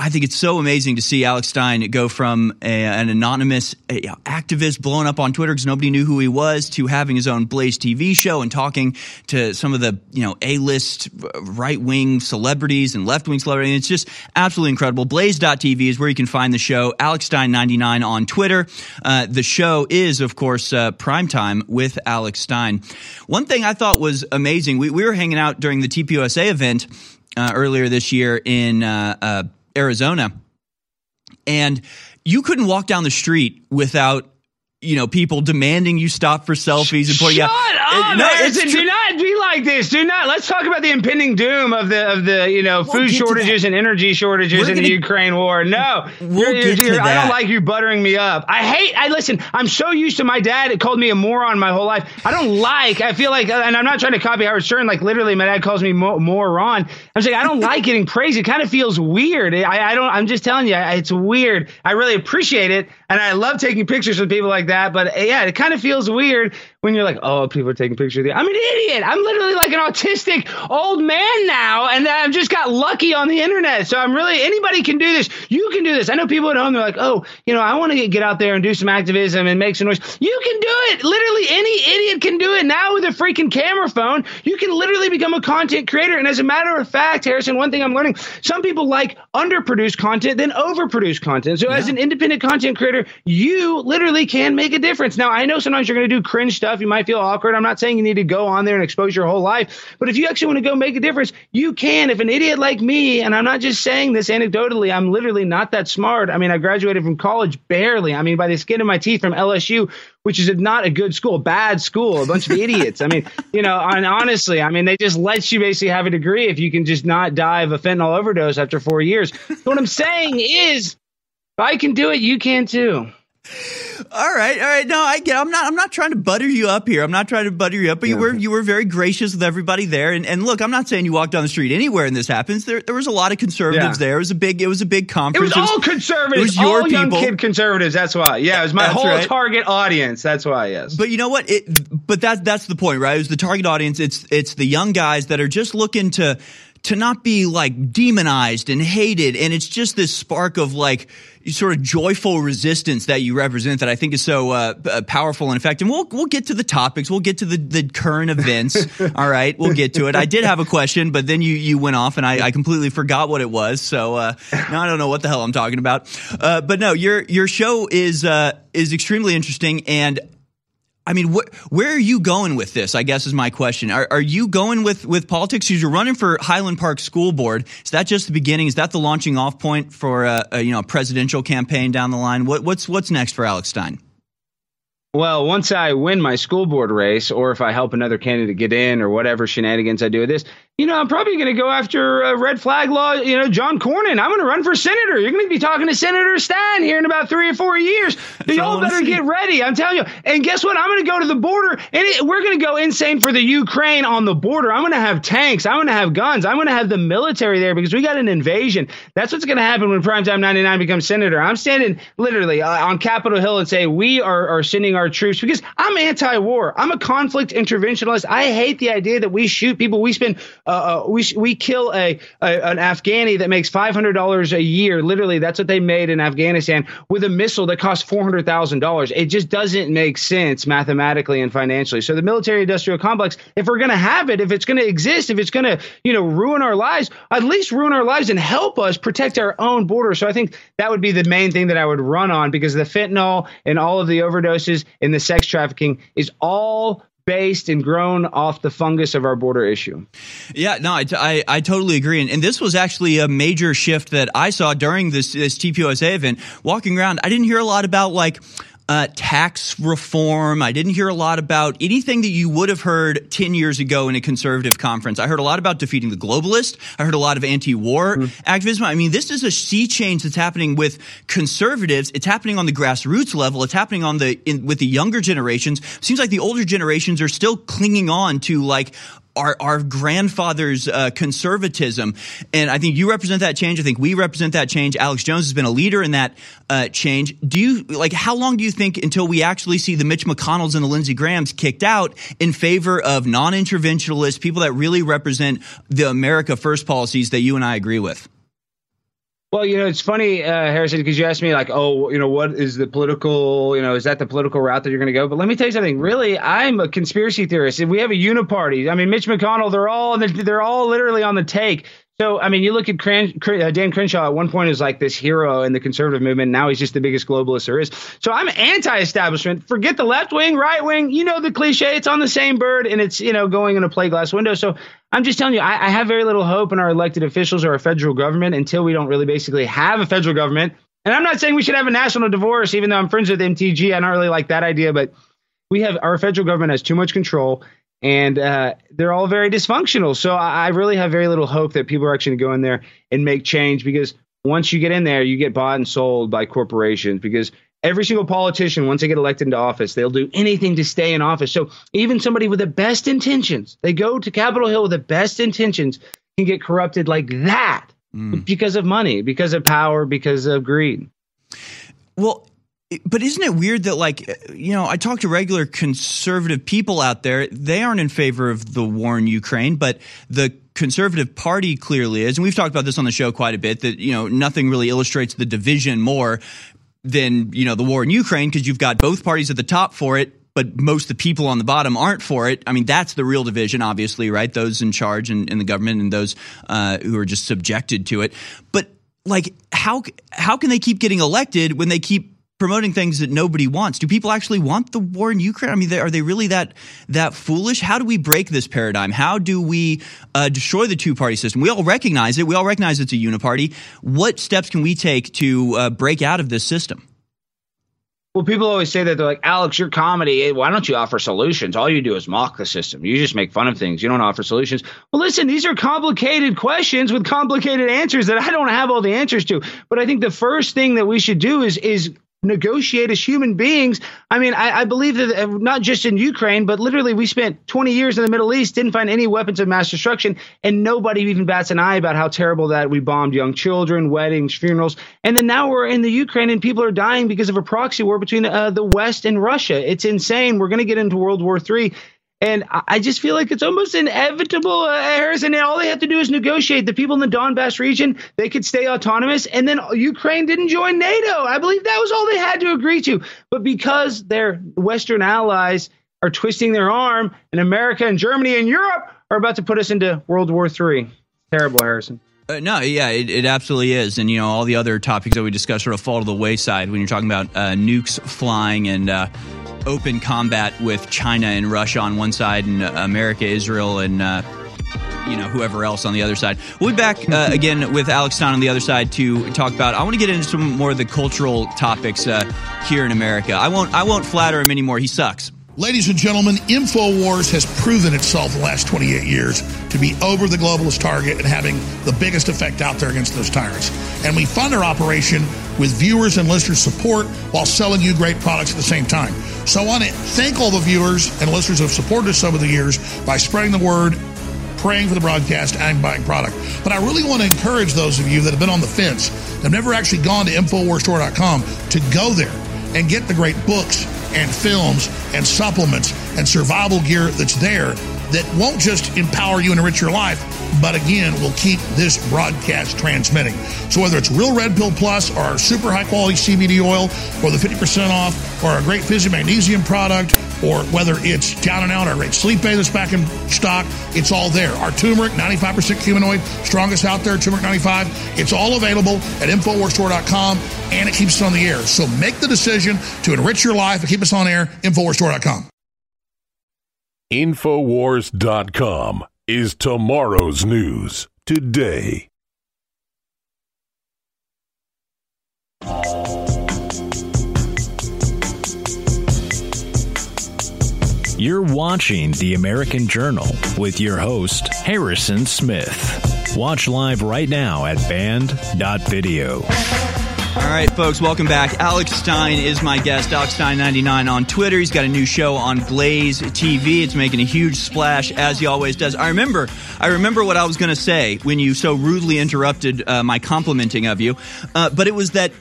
I think it's so amazing to see Alex Stein go from a, an anonymous uh, activist blowing up on Twitter because nobody knew who he was to having his own Blaze TV show and talking to some of the you know A-list right wing celebrities and left wing celebrities. It's just absolutely incredible. Blaze.tv is where you can find the show. Alex Stein 99 on Twitter. Uh, the show is of course uh, primetime with Alex Stein. One thing I thought was amazing. We, we were hanging out during the TPUSA event uh, earlier this year in. Arizona, and you couldn't walk down the street without you know, people demanding you stop for selfies and pointing Shut out. Up, no, do not be like this. Do not. Let's talk about the impending doom of the of the you know We'll food shortages and energy shortages We're in the Ukraine war. No, We'll You're- get you're- I don't like you buttering me up. I hate. I listen. I'm so used to my dad. It called me a moron my whole life. I don't like. I feel like, and I'm not trying to copy Howard Stern. Like literally, my dad calls me mo- moron. I'm saying I don't like getting praised. It kind of feels weird. I, I don't. I'm just telling you, it's weird. I really appreciate it, and I love taking pictures with people like that. But yeah, it kind of feels weird when you're like, oh, people are taking pictures of you. I'm an idiot. I'm literally like an autistic old man now, and I've just got lucky on the internet. So I'm really anybody can do this. You can do this. I know people at home. They're like, oh, you know, I want to get, get out there and do some activism and make some noise. You can do it. Literally any idiot can do it now with a freaking camera phone. You can literally become a content creator. And as a matter of fact, Harrison, one thing I'm learning: some people like underproduced content than overproduced content. So as an independent content creator, you literally can make a difference. Now I know sometimes you're going to do cringe stuff. You might feel awkward. I'm not saying you need to go on there and expose your whole life, but if you actually want to go make a difference, you can. If an idiot like me, and I'm not just saying this anecdotally, I'm literally not that smart. I mean, I graduated from college barely. I mean, by the skin of my teeth from LSU, which is not a good school, bad school, a bunch of [LAUGHS] idiots. I mean, you know, and honestly, I mean, they just let you basically have a degree if you can just not die of a fentanyl overdose after four years. So what I'm saying is, if I can do it, you can too. All right, all right. No, I get. I'm not. I'm not trying to butter you up here. I'm not trying to butter you up. But you were you were very gracious with everybody there. And, and look, I'm not saying you walk down the street anywhere and this happens. There there was a lot of conservatives Yeah. there. It was a big. It was a big conference. It conference. was all conservatives, It was your all young kid conservatives. That's why. Yeah, it was my That's whole right. target audience. That's why. Yes. But you know what? It, but that that's the point, right? It was the target audience. It's it's the young guys that are just looking to to not be like demonized and hated, and it's just this spark of like sort of joyful resistance that you represent that I think is so uh, uh, powerful and effective. And we'll we'll get to the topics. We'll get to the the current events. [LAUGHS] All right, we'll get to it. I did have a question, but then you you went off, and I, I completely forgot what it was. So uh, now I don't know what the hell I'm talking about. Uh, but no, your your show is uh, is extremely interesting and. I mean, wh- where are you going with this? I guess is my question. Are, are you going with with politics? 'Cause You're running for Highland Park School Board. Is that just the beginning? Is that the launching off point for a, a you know a presidential campaign down the line? What, what's what's next for Alex Stein? Well, once I win my school board race, or if I help another candidate get in, or whatever shenanigans I do with this, you know, I'm probably going to go after uh, red flag law. You know, John Cornyn. I'm going to run for senator. You're going to be talking to Senator Stein here in about three or four years. all Y'all better get ready. I'm telling you. And guess what? I'm going to go to the border, and it, we're going to go insane for the Ukraine on the border. I'm going to have tanks. I'm going to have guns. I'm going to have the military there because we got an invasion. That's what's going to happen when Primetime 99 becomes senator. I'm standing literally uh, on Capitol Hill and say we are, are sending our troops because I'm anti-war. I'm a conflict interventionalist. I hate the idea that we shoot people. We spend uh, uh, we we kill a, a an Afghani that makes five hundred dollars a year. Literally, that's what they made in Afghanistan with a missile that costs four hundred thousand dollars. It just doesn't make sense mathematically and financially. So the military-industrial complex, if we're going to have it, if it's going to exist, if it's going to you know ruin our lives, at least ruin our lives and help us protect our own border. So I think that would be the main thing that I would run on because the fentanyl and all of the overdoses and the sex trafficking is all based and grown off the fungus of our border issue. Yeah, no, I, I, I totally agree. And, and this was actually a major shift that I saw during this, this TPUSA event. Walking around, I didn't hear a lot about like uh, tax reform. I didn't hear a lot about anything that you would have heard 10 years ago in a conservative conference. I heard a lot about defeating the globalist. I heard a lot of anti war activism. I mean, this is a sea change that's happening with conservatives. It's happening on the grassroots level. It's happening on the, in, with the younger generations. Seems like the older generations are still clinging on to like, our, our grandfather's uh, conservatism. And I think you represent that change. I think we represent that change. Alex Jones has been a leader in that uh, change. Do you, like, how long do you think until we actually see the Mitch McConnells and the Lindsey Grahams kicked out in favor of non interventionalists, people that really represent the America First policies that you and I agree with? Well, you know, it's funny, uh, Harrison, because you asked me like, oh, you know, what is the political, you know, is that the political route that you're going to go? But let me tell you something. Really, I'm a conspiracy theorist. If we have a uniparty, I mean, Mitch McConnell, they're all they're all literally on the take. So, I mean, you look at Cran- Cr- uh, Dan Crenshaw at one point is like this hero in the conservative movement. Now he's just the biggest globalist there is. So I'm anti-establishment. Forget the left wing, right wing. You know the cliche. It's on the same bird, and it's you know going in a play glass window. So I'm just telling you, I, I have very little hope in our elected officials or our federal government until we don't really basically have a federal government And I'm not saying we should have a national divorce, even though I'm friends with MTG. I don't really like that idea, but we have our federal government has too much control and uh, they're all very dysfunctional. So I, I really have very little hope that people are actually going to go in there and make change because once you get in there, you get bought and sold by corporations because every single politician, once they get elected into office, they'll do anything to stay in office. So even somebody with the best intentions, they go to Capitol Hill with the best intentions, can get corrupted like that mm. because of money, because of power, because of greed. Well, but isn't it weird that like you know i talk to regular conservative people out there they aren't in favor of the war in ukraine but the conservative party clearly is and we've talked about this on the show quite a bit that you know nothing really illustrates the division more than you know the war in ukraine because you've got both parties at the top for it but most of the people on the bottom aren't for it. I mean, that's the real division, obviously, right? Those in charge in, in the government and those uh, who are just subjected to it. But like, how how can they keep getting elected when they keep promoting things that nobody wants. Do people actually want the war in Ukraine? I mean, are they really that that foolish? How do we break this paradigm? How do we uh, destroy the two party system? We all recognize it. We all recognize it's a uniparty. What steps can we take to uh, break out of this system? Well, people always say that they're like, Alex, your comedy. Why don't you offer solutions? All you do is mock the system. You just make fun of things. You don't offer solutions. Well, listen, these are complicated questions with complicated answers that I don't have all the answers to. But I think the first thing that we should do is is negotiate as human beings. I mean, I, I, believe that uh, not just in Ukraine, but literally we spent 20 years in the Middle East, didn't find any weapons of mass destruction, and nobody even bats an eye about how terrible that we bombed young children, weddings, funerals. And then now we're in the Ukraine and people are dying because of a proxy war between uh, the West and Russia. It's insane. We're going to get into World War III. And I just feel like it's almost inevitable, uh, Harrison. And all they have to do is negotiate. The people in the Donbass region, they could stay autonomous. And then Ukraine didn't join NATO. I believe that was all they had to agree to. But because their Western allies are twisting their arm, and America and Germany and Europe are about to put us into World War III. Terrible, Harrison. Uh, no, yeah, it, it, absolutely is. And, you know, all the other topics that we discussed sort of fall to the wayside when you're talking about uh, nukes flying and uh, open combat with China and Russia on one side and uh, America, Israel, and uh, you know whoever else on the other side. We'll be back uh, again with Alex Stein on the other side to talk about. I want to get into some more of the cultural topics uh, here in America. I won't. I won't flatter him anymore. He sucks. Ladies and gentlemen, InfoWars has proven itself the last 28 years to be over the globalist target and having the biggest effect out there against those tyrants. And we fund our operation with viewers and listeners' support while selling you great products at the same time. So I want to thank all the viewers and listeners who have supported us over the years by spreading the word, praying for the broadcast, and buying product. But I really want to encourage those of you that have been on the fence, have never actually gone to InfoWarsStore.com, to go there and get the great books and films and supplements and survival gear that's there that won't just empower you and enrich your life, but again, will keep this broadcast transmitting. So whether it's Real Red Pill Plus or our super high quality CBD oil or the 50% off or a great Fizzy Magnesium product or whether it's Down and Out, our great Sleep Aid that's back in stock, it's all there. Our turmeric, 95% curcuminoid, strongest out there, turmeric 95. It's all available at InfoWarsStore.com and it keeps us on the air. So make the decision to enrich your life and keep us on air, InfoWarsStore.com. Infowars.com is tomorrow's news today. You're watching The American Journal with your host, Harrison Smith. Watch live right now at band.video. All right, folks, welcome back. Alex Stein is my guest. Alex Stein99 on Twitter. He's got a new show on Blaze TV. It's making a huge splash, as he always does. I remember, I remember what I was going to say when you so rudely interrupted uh, my complimenting of you, uh, but it was that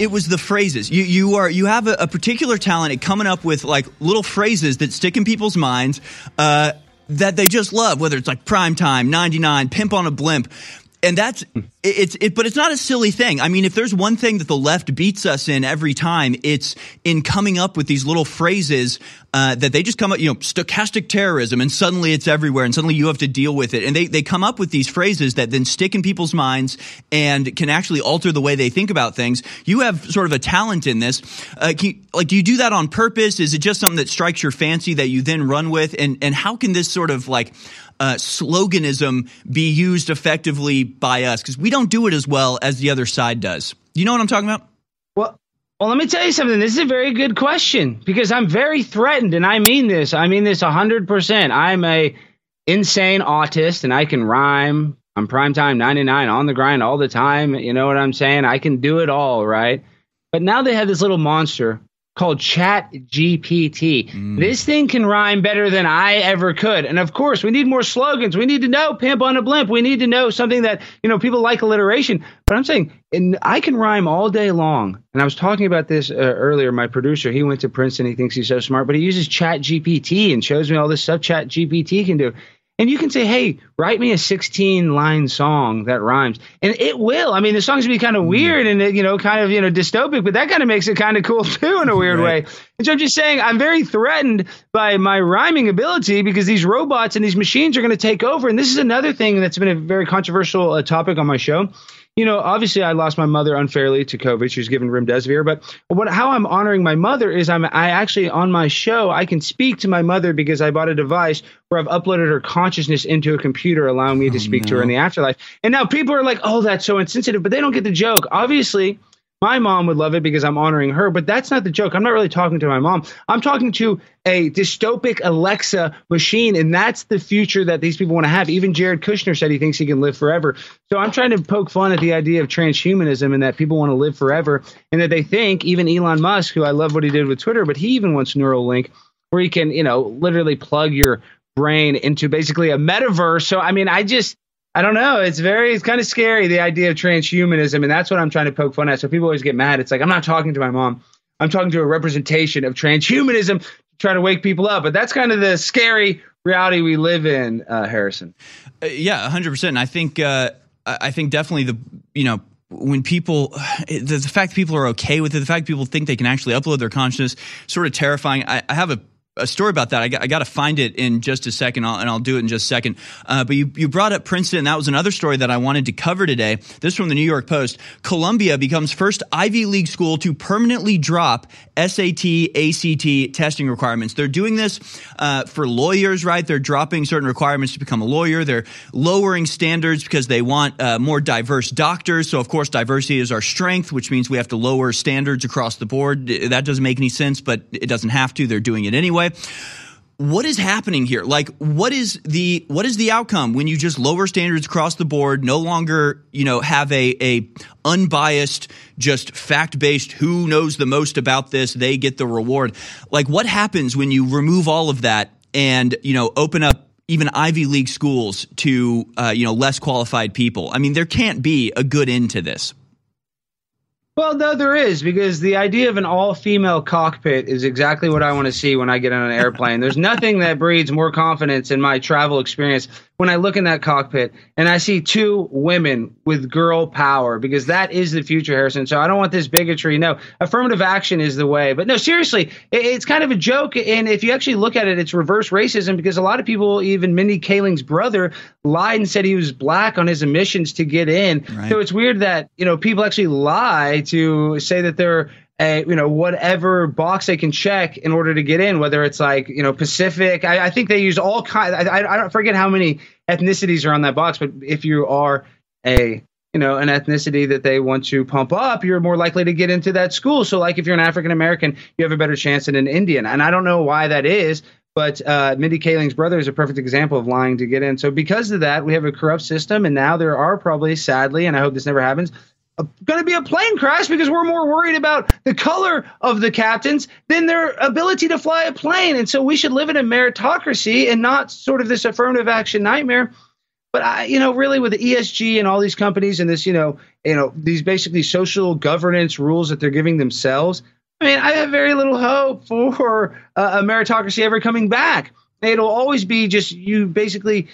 it was the phrases. You you are you have a, a, particular talent at coming up with like little phrases that stick in people's minds. Uh, that they just love, whether it's like prime time, 99, pimp on a blimp and that's it's it, but it's not a silly thing. I mean, if there's one thing that the left beats us in every time, it's in coming up with these little phrases uh, that they just come up, you know, stochastic terrorism, and suddenly it's everywhere, and suddenly you have to deal with it. And they they come up with these phrases that then stick in people's minds and can actually alter the way they think about things. You have sort of a talent in this. Uh, you, like, do you do that on purpose? Is it just something that strikes your fancy that you then run with? And and how can this sort of like uh, sloganism be used effectively by us because we don't do it as well as the other side does. You know what I'm talking about? Well, well, let me tell you something. This is a very good question because I'm very threatened, and I mean this. I mean this 100%. I'm a insane autist, and I can rhyme. I'm primetime 99 on the grind all the time. You know what I'm saying? I can do it all, right? But now they have this little monster called Chat GPT. Mm. This thing can rhyme better than I ever could. And of course, we need more slogans. We need to know pimp on a blimp. We need to know something that, you know, people like alliteration. But I'm saying, and I can rhyme all day long. And I was talking about this uh, earlier. My producer, he went to Princeton. He thinks he's so smart, but he uses Chat GPT and shows me all this stuff Chat GPT can do. And you can say, hey, write me a 16 line song that rhymes. And it will. I mean, the song's gonna be kind of mm. weird and, you know, kind of, you know, dystopic, but that kind of makes it kind of cool [LAUGHS] too in a weird right. way. And so I'm just saying, I'm very threatened by my rhyming ability because these robots and these machines are going to take over. And this is another thing that's been a very controversial uh, topic on my show you know, obviously I lost my mother unfairly to COVID. She was given remdesivir, but what how I'm honoring my mother is I'm I actually on my show I can speak to my mother because I bought a device where I've uploaded her consciousness into a computer, allowing me to oh, speak no. to her in the afterlife. And now people are like, "Oh, that's so insensitive," but they don't get the joke. Obviously, my mom would love it because I'm honoring her, but that's not the joke. I'm not really talking to my mom. I'm talking to a dystopic Alexa machine, and that's the future that these people want to have. Even Jared Kushner said he thinks he can live forever. So I'm trying to poke fun at the idea of transhumanism and that people want to live forever, and that they think even Elon Musk, who I love what he did with Twitter, but he even wants Neuralink, where you can, you know, literally plug your brain into basically a metaverse. So I mean, I just I don't know. It's very, it's kind of scary the idea of transhumanism, and that's what I'm trying to poke fun at. So people always get mad. It's like I'm not talking to my mom. I'm talking to a representation of transhumanism trying to wake people up. But that's kind of the scary reality we live in, uh, Harrison. Uh, yeah, 100. percent I think, uh, I think definitely the, you know, when people [SIGHS] the, the, fact that people are okay with it the fact people think they can actually upload their consciousness sort of terrifying I, I have a a story about that. I got, I got to find it in just a second, I'll, and I'll do it in just a second. Uh, but you, you brought up Princeton. And that was another story that I wanted to cover today. This from the New York Post. Columbia becomes first Ivy League school to permanently drop SAT, ACT testing requirements. They're doing this uh, for lawyers, right? They're dropping certain requirements to become a lawyer. They're lowering standards because they want uh, more diverse doctors. So, of course, diversity is our strength, which means we have to lower standards across the board. That doesn't make any sense, but it doesn't have to. They're doing it anyway what is happening here? Like what is the what is the outcome when you just lower standards across the board no longer you know have a a unbiased just fact based who knows the most about this they get the reward? Like what happens when you remove all of that and you know open up even ivy league schools to uh, you know less qualified people? I mean there can't be a good end to this well, no, there is because the idea of an all-female cockpit is exactly what I want to see when I get on an airplane. There's nothing that breeds more confidence in my travel experience when I look in that cockpit and I see two women with girl power because that is the future, Harrison. So I don't want this bigotry. No, affirmative action is the way. But no, seriously, it's kind of a joke. And if you actually look at it, it's reverse racism because a lot of people, even Mindy Kaling's brother, lied and said he was black on his emissions to get in. Right. So it's weird that you know people actually lie to say that they're a, you know whatever box they can check in order to get in whether it's like you know pacific. I, I think they use all kind I, I don't forget how many ethnicities are on that box but if you are a you know an ethnicity that they want to pump up you're more likely to get into that school. So like if you're an african american you have a better chance than an indian. And i don't know why that is but uh, Mindy Kaling's brother is a perfect example of lying to get in. So because of that, we have a corrupt system, and now there are probably, sadly, and I hope this never happens, going to be a plane crash because we're more worried about the color of the captains than their ability to fly a plane. And so we should live in a meritocracy and not sort of this affirmative action nightmare. But I, you know, really with the ESG and all these companies and this, you know, you know, these basically social governance rules that they're giving themselves. I mean, I have very little hope for uh, a meritocracy ever coming back. It'll always be just you basically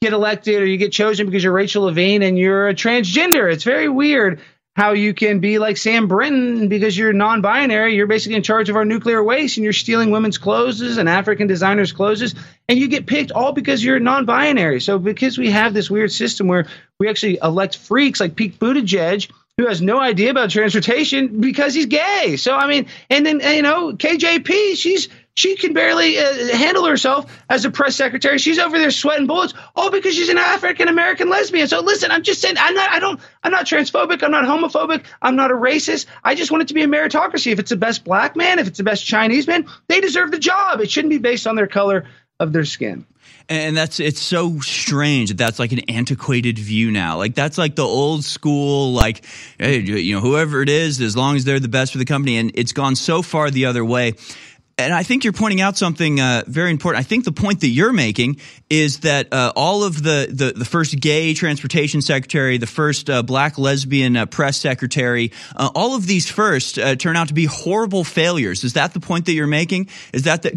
get elected or you get chosen because you're Rachel Levine and you're a transgender. It's very weird how you can be like Sam Brinton because you're non-binary. You're basically in charge of our nuclear waste and you're stealing women's clothes and African designers' clothes, and you get picked all because you're non-binary. So because we have this weird system where we actually elect freaks like Pete Buttigieg who has no idea about transportation because he's gay. So I mean, and then you know KJP, she's She can barely uh, handle herself as a press secretary. She's over there sweating bullets, all because she's an African American lesbian. So listen, I'm just saying, I'm not, I don't, I'm not transphobic. I'm not homophobic. I'm not a racist. I just want it to be a meritocracy. If it's the best black man, if it's the best Chinese man, they deserve the job. It shouldn't be based on their color of their skin. And that's it's so strange that that's like an antiquated view now. Like that's like the old school, like hey, you know, whoever it is, as long as they're the best for the company, and it's gone so far the other way and I think you're pointing out something uh, very important. I think the point that you're making is that uh, all of the, the, the first gay transportation secretary, the first uh, black lesbian uh, press secretary, uh, all of these first uh, turn out to be horrible failures. Is that the point that you're making? Is that the?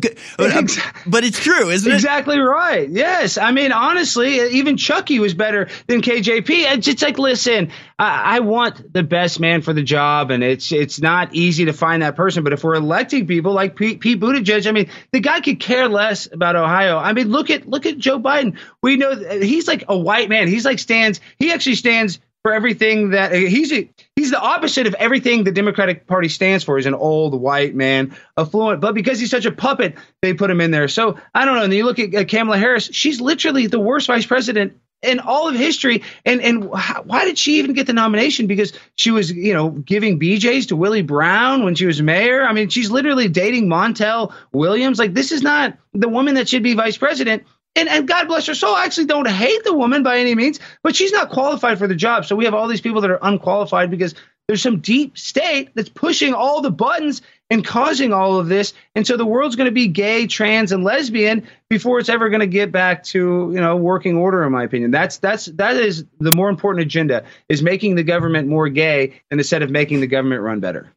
But it's true, isn't it? Exactly right. Yes, I mean honestly, even Chucky was better than KJP. It's just like, listen, I, I want the best man for the job, and it's it's not easy to find that person. But if we're electing people like Pete Pete Buttigieg. I mean, the guy could care less about Ohio. I mean, look at look at Joe Biden. We know he's like a white man. He's like stands. He actually stands for everything that he's he's the opposite of everything the Democratic Party stands for. He's an old white man, affluent, but because he's such a puppet, they put him in there. So I don't know. And you look at uh, Kamala Harris; she's literally the worst vice president in all of history. And and why did she even get the nomination? Because she was, you know, giving BJ's to Willie Brown when she was mayor. I mean, she's literally dating Montel Williams. Like this is not the woman that should be vice president. And, and God bless her soul. I actually don't hate the woman by any means, but she's not qualified for the job. So we have all these people that are unqualified because there's some deep state that's pushing all the buttons and causing all of this. And so the world's going to be gay, trans, and lesbian before it's ever going to get back to you know working order. In my opinion, that's that's that is the more important agenda is making the government more gay instead of making the government run better.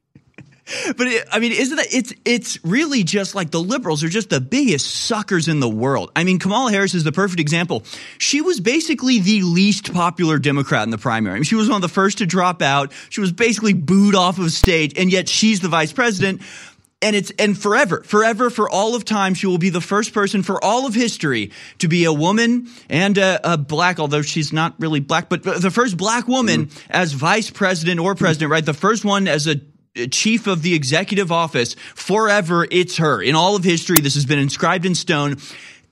[LAUGHS] but it, I mean, isn't that it's it's really just like the liberals are just the biggest suckers in the world. I mean, Kamala Harris is the perfect example. She was basically the least popular Democrat in the primary. I mean, she was one of the first to drop out. She was basically booed off of stage, and yet she's the vice president. And it's and forever, forever, for all of time, she will be the first person for all of history to be a woman and a, a black, although she's not really black, but the first black woman mm-hmm. as vice president or president, right? The first one as a chief of the executive office forever. It's her. In all of history, this has been inscribed in stone.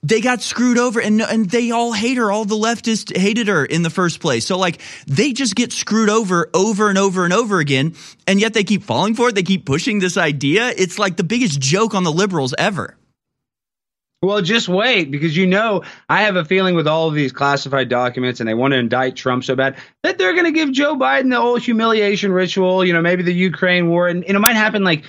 They got screwed over and, and they all hate her. All the leftists hated her in the first place. So like they just get screwed over over and over and over again. And yet they keep falling for it. They keep pushing this idea. It's like the biggest joke on the liberals ever. Well, just wait because you know I have a feeling with all of these classified documents and they want to indict Trump so bad that they're going to give Joe Biden the old humiliation ritual, you know, maybe the Ukraine war and, and it might happen like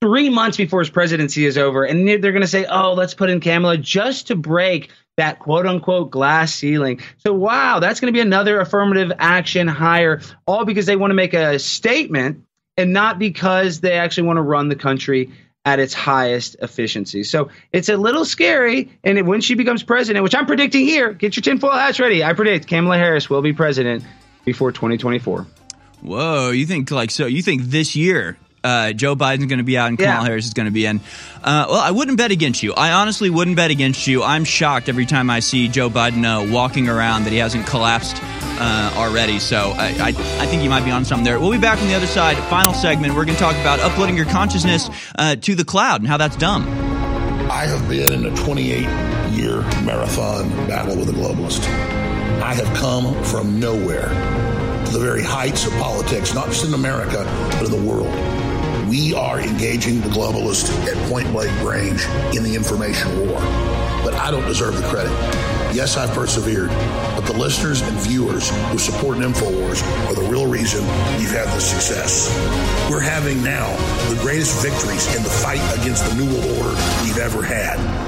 3 months before his presidency is over and they're going to say, "Oh, let's put in Kamala just to break that quote unquote glass ceiling." So, wow, that's going to be another affirmative action hire all because they want to make a statement and not because they actually want to run the country at its highest efficiency. So it's a little scary. And when she becomes president, which I'm predicting here, get your tinfoil hats ready. I predict Kamala Harris will be president before 2024. Whoa, you think like so? You think this year uh, Joe Biden's going to be out and Kamala yeah. Harris is going to be in. Uh, well, I wouldn't bet against you. I honestly wouldn't bet against you. I'm shocked every time I see Joe Biden uh, walking around that he hasn't collapsed uh, already. So I, I, I, think you might be on something there. We'll be back on the other side. Final segment. We're going to talk about uploading your consciousness uh, to the cloud and how that's dumb. I have been in a 28 year marathon battle with a globalist. I have come from nowhere to the very heights of politics, not just in America, but in the world. We are engaging the globalists at point blank range in the information war. But I don't deserve the credit. Yes, I've persevered, but the listeners and viewers who support InfoWars are the real reason we've had this success. We're having now the greatest victories in the fight against the New World Order we've ever had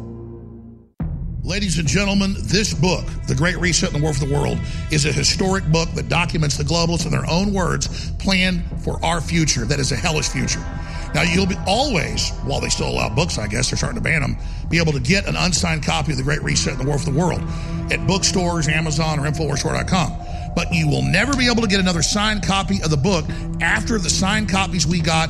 Ladies and gentlemen, this book, The Great Reset and the War for the World, is a historic book that documents the globalists in their own words plan for our future that is a hellish future. Now, you'll be always, while they still allow books, I guess they're starting to ban them, be able to get an unsigned copy of The Great Reset and the War for the World at bookstores, Amazon, or InfoWarsStore.com. But you will never be able to get another signed copy of the book after the signed copies we got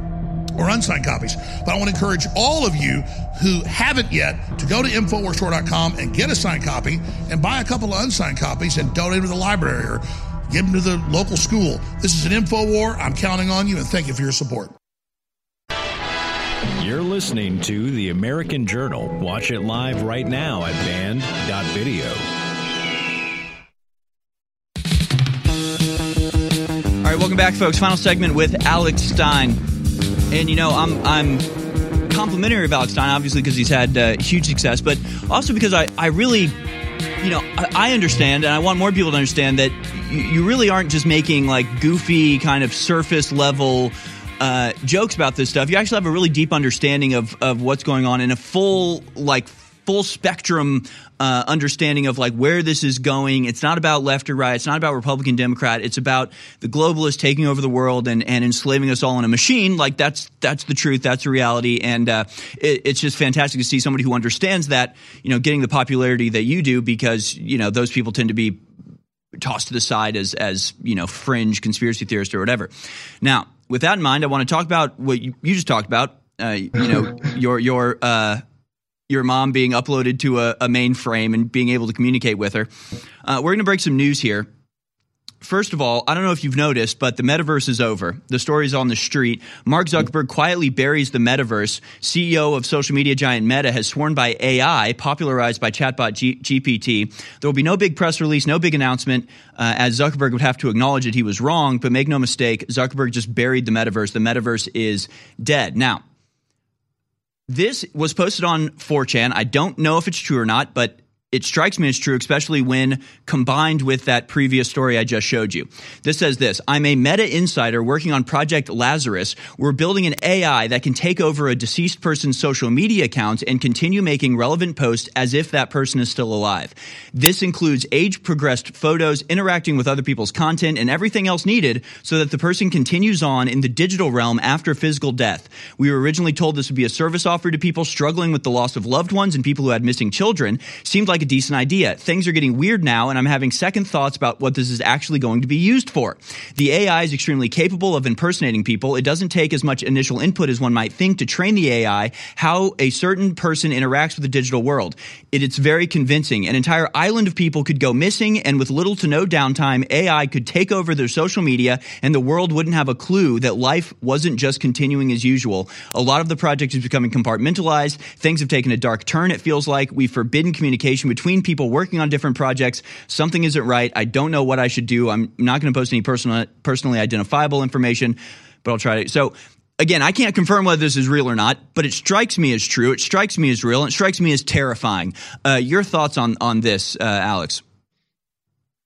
or unsigned copies. But I want to encourage all of you who haven't yet to go to InfoWarsStore.com and get a signed copy and buy a couple of unsigned copies and donate them to the library or give them to the local school. This is an info war. I'm counting on you and thank you for your support. You're listening to The American Journal. Watch it live right now at band.video. All right, welcome back, folks. Final segment with Alex Stein. And, you know, I'm, I'm complimentary of Alex Stein, obviously, because he's had uh, huge success, but also because I, I really, you know, I, I understand, and I want more people to understand that you, you really aren't just making like goofy, kind of surface level uh, jokes about this stuff. You actually have a really deep understanding of, of what's going on and a full, like, full spectrum uh, understanding of like where this is going. It's not about left or right. It's not about Republican Democrat. It's about the globalists taking over the world and, and enslaving us all in a machine. Like that's that's the truth. That's the reality. And uh, it, it's just fantastic to see somebody who understands that. You know, getting the popularity that you do because you know those people tend to be tossed to the side as as you know fringe conspiracy theorists or whatever. Now, with that in mind, I want to talk about what you, you just talked about. Uh, you know, [LAUGHS] your your uh, your mom being uploaded to a, a mainframe and being able to communicate with her. Uh, we're going to break some news here. First of all, I don't know if you've noticed, but the metaverse is over. The story's on the street. Mark Zuckerberg quietly buries the metaverse. CEO of social media giant Meta has sworn by AI, popularized by chatbot G- GPT. There will be no big press release, no big announcement, uh, as Zuckerberg would have to acknowledge that he was wrong. But make no mistake, Zuckerberg just buried the metaverse. The metaverse is dead. Now, this was posted on 4chan. I don't know if it's true or not, but it strikes me as true, especially when combined with that previous story I just showed you. This says this I'm a meta insider working on Project Lazarus. We're building an AI that can take over a deceased person's social media accounts and continue making relevant posts as if that person is still alive. This includes age progressed photos, interacting with other people's content, and everything else needed so that the person continues on in the digital realm after physical death. We were originally told this would be a service offered to people struggling with the loss of loved ones and people who had missing children. Seemed like like a decent idea. Things are getting weird now, and I'm having second thoughts about what this is actually going to be used for. The AI is extremely capable of impersonating people. It doesn't take as much initial input as one might think to train the AI how a certain person interacts with the digital world. It, it's very convincing. An entire island of people could go missing, and with little to no downtime, AI could take over their social media, and the world wouldn't have a clue that life wasn't just continuing as usual. A lot of the project is becoming compartmentalized. Things have taken a dark turn, it feels like. We've forbidden communication between people working on different projects. Something isn't right. I don't know what I should do. I'm not going to post any personal, personally identifiable information, but I'll try to. So again, I can't confirm whether this is real or not, but it strikes me as true. It strikes me as real, and it strikes me as terrifying. Uh, your thoughts on on this, uh, Alex?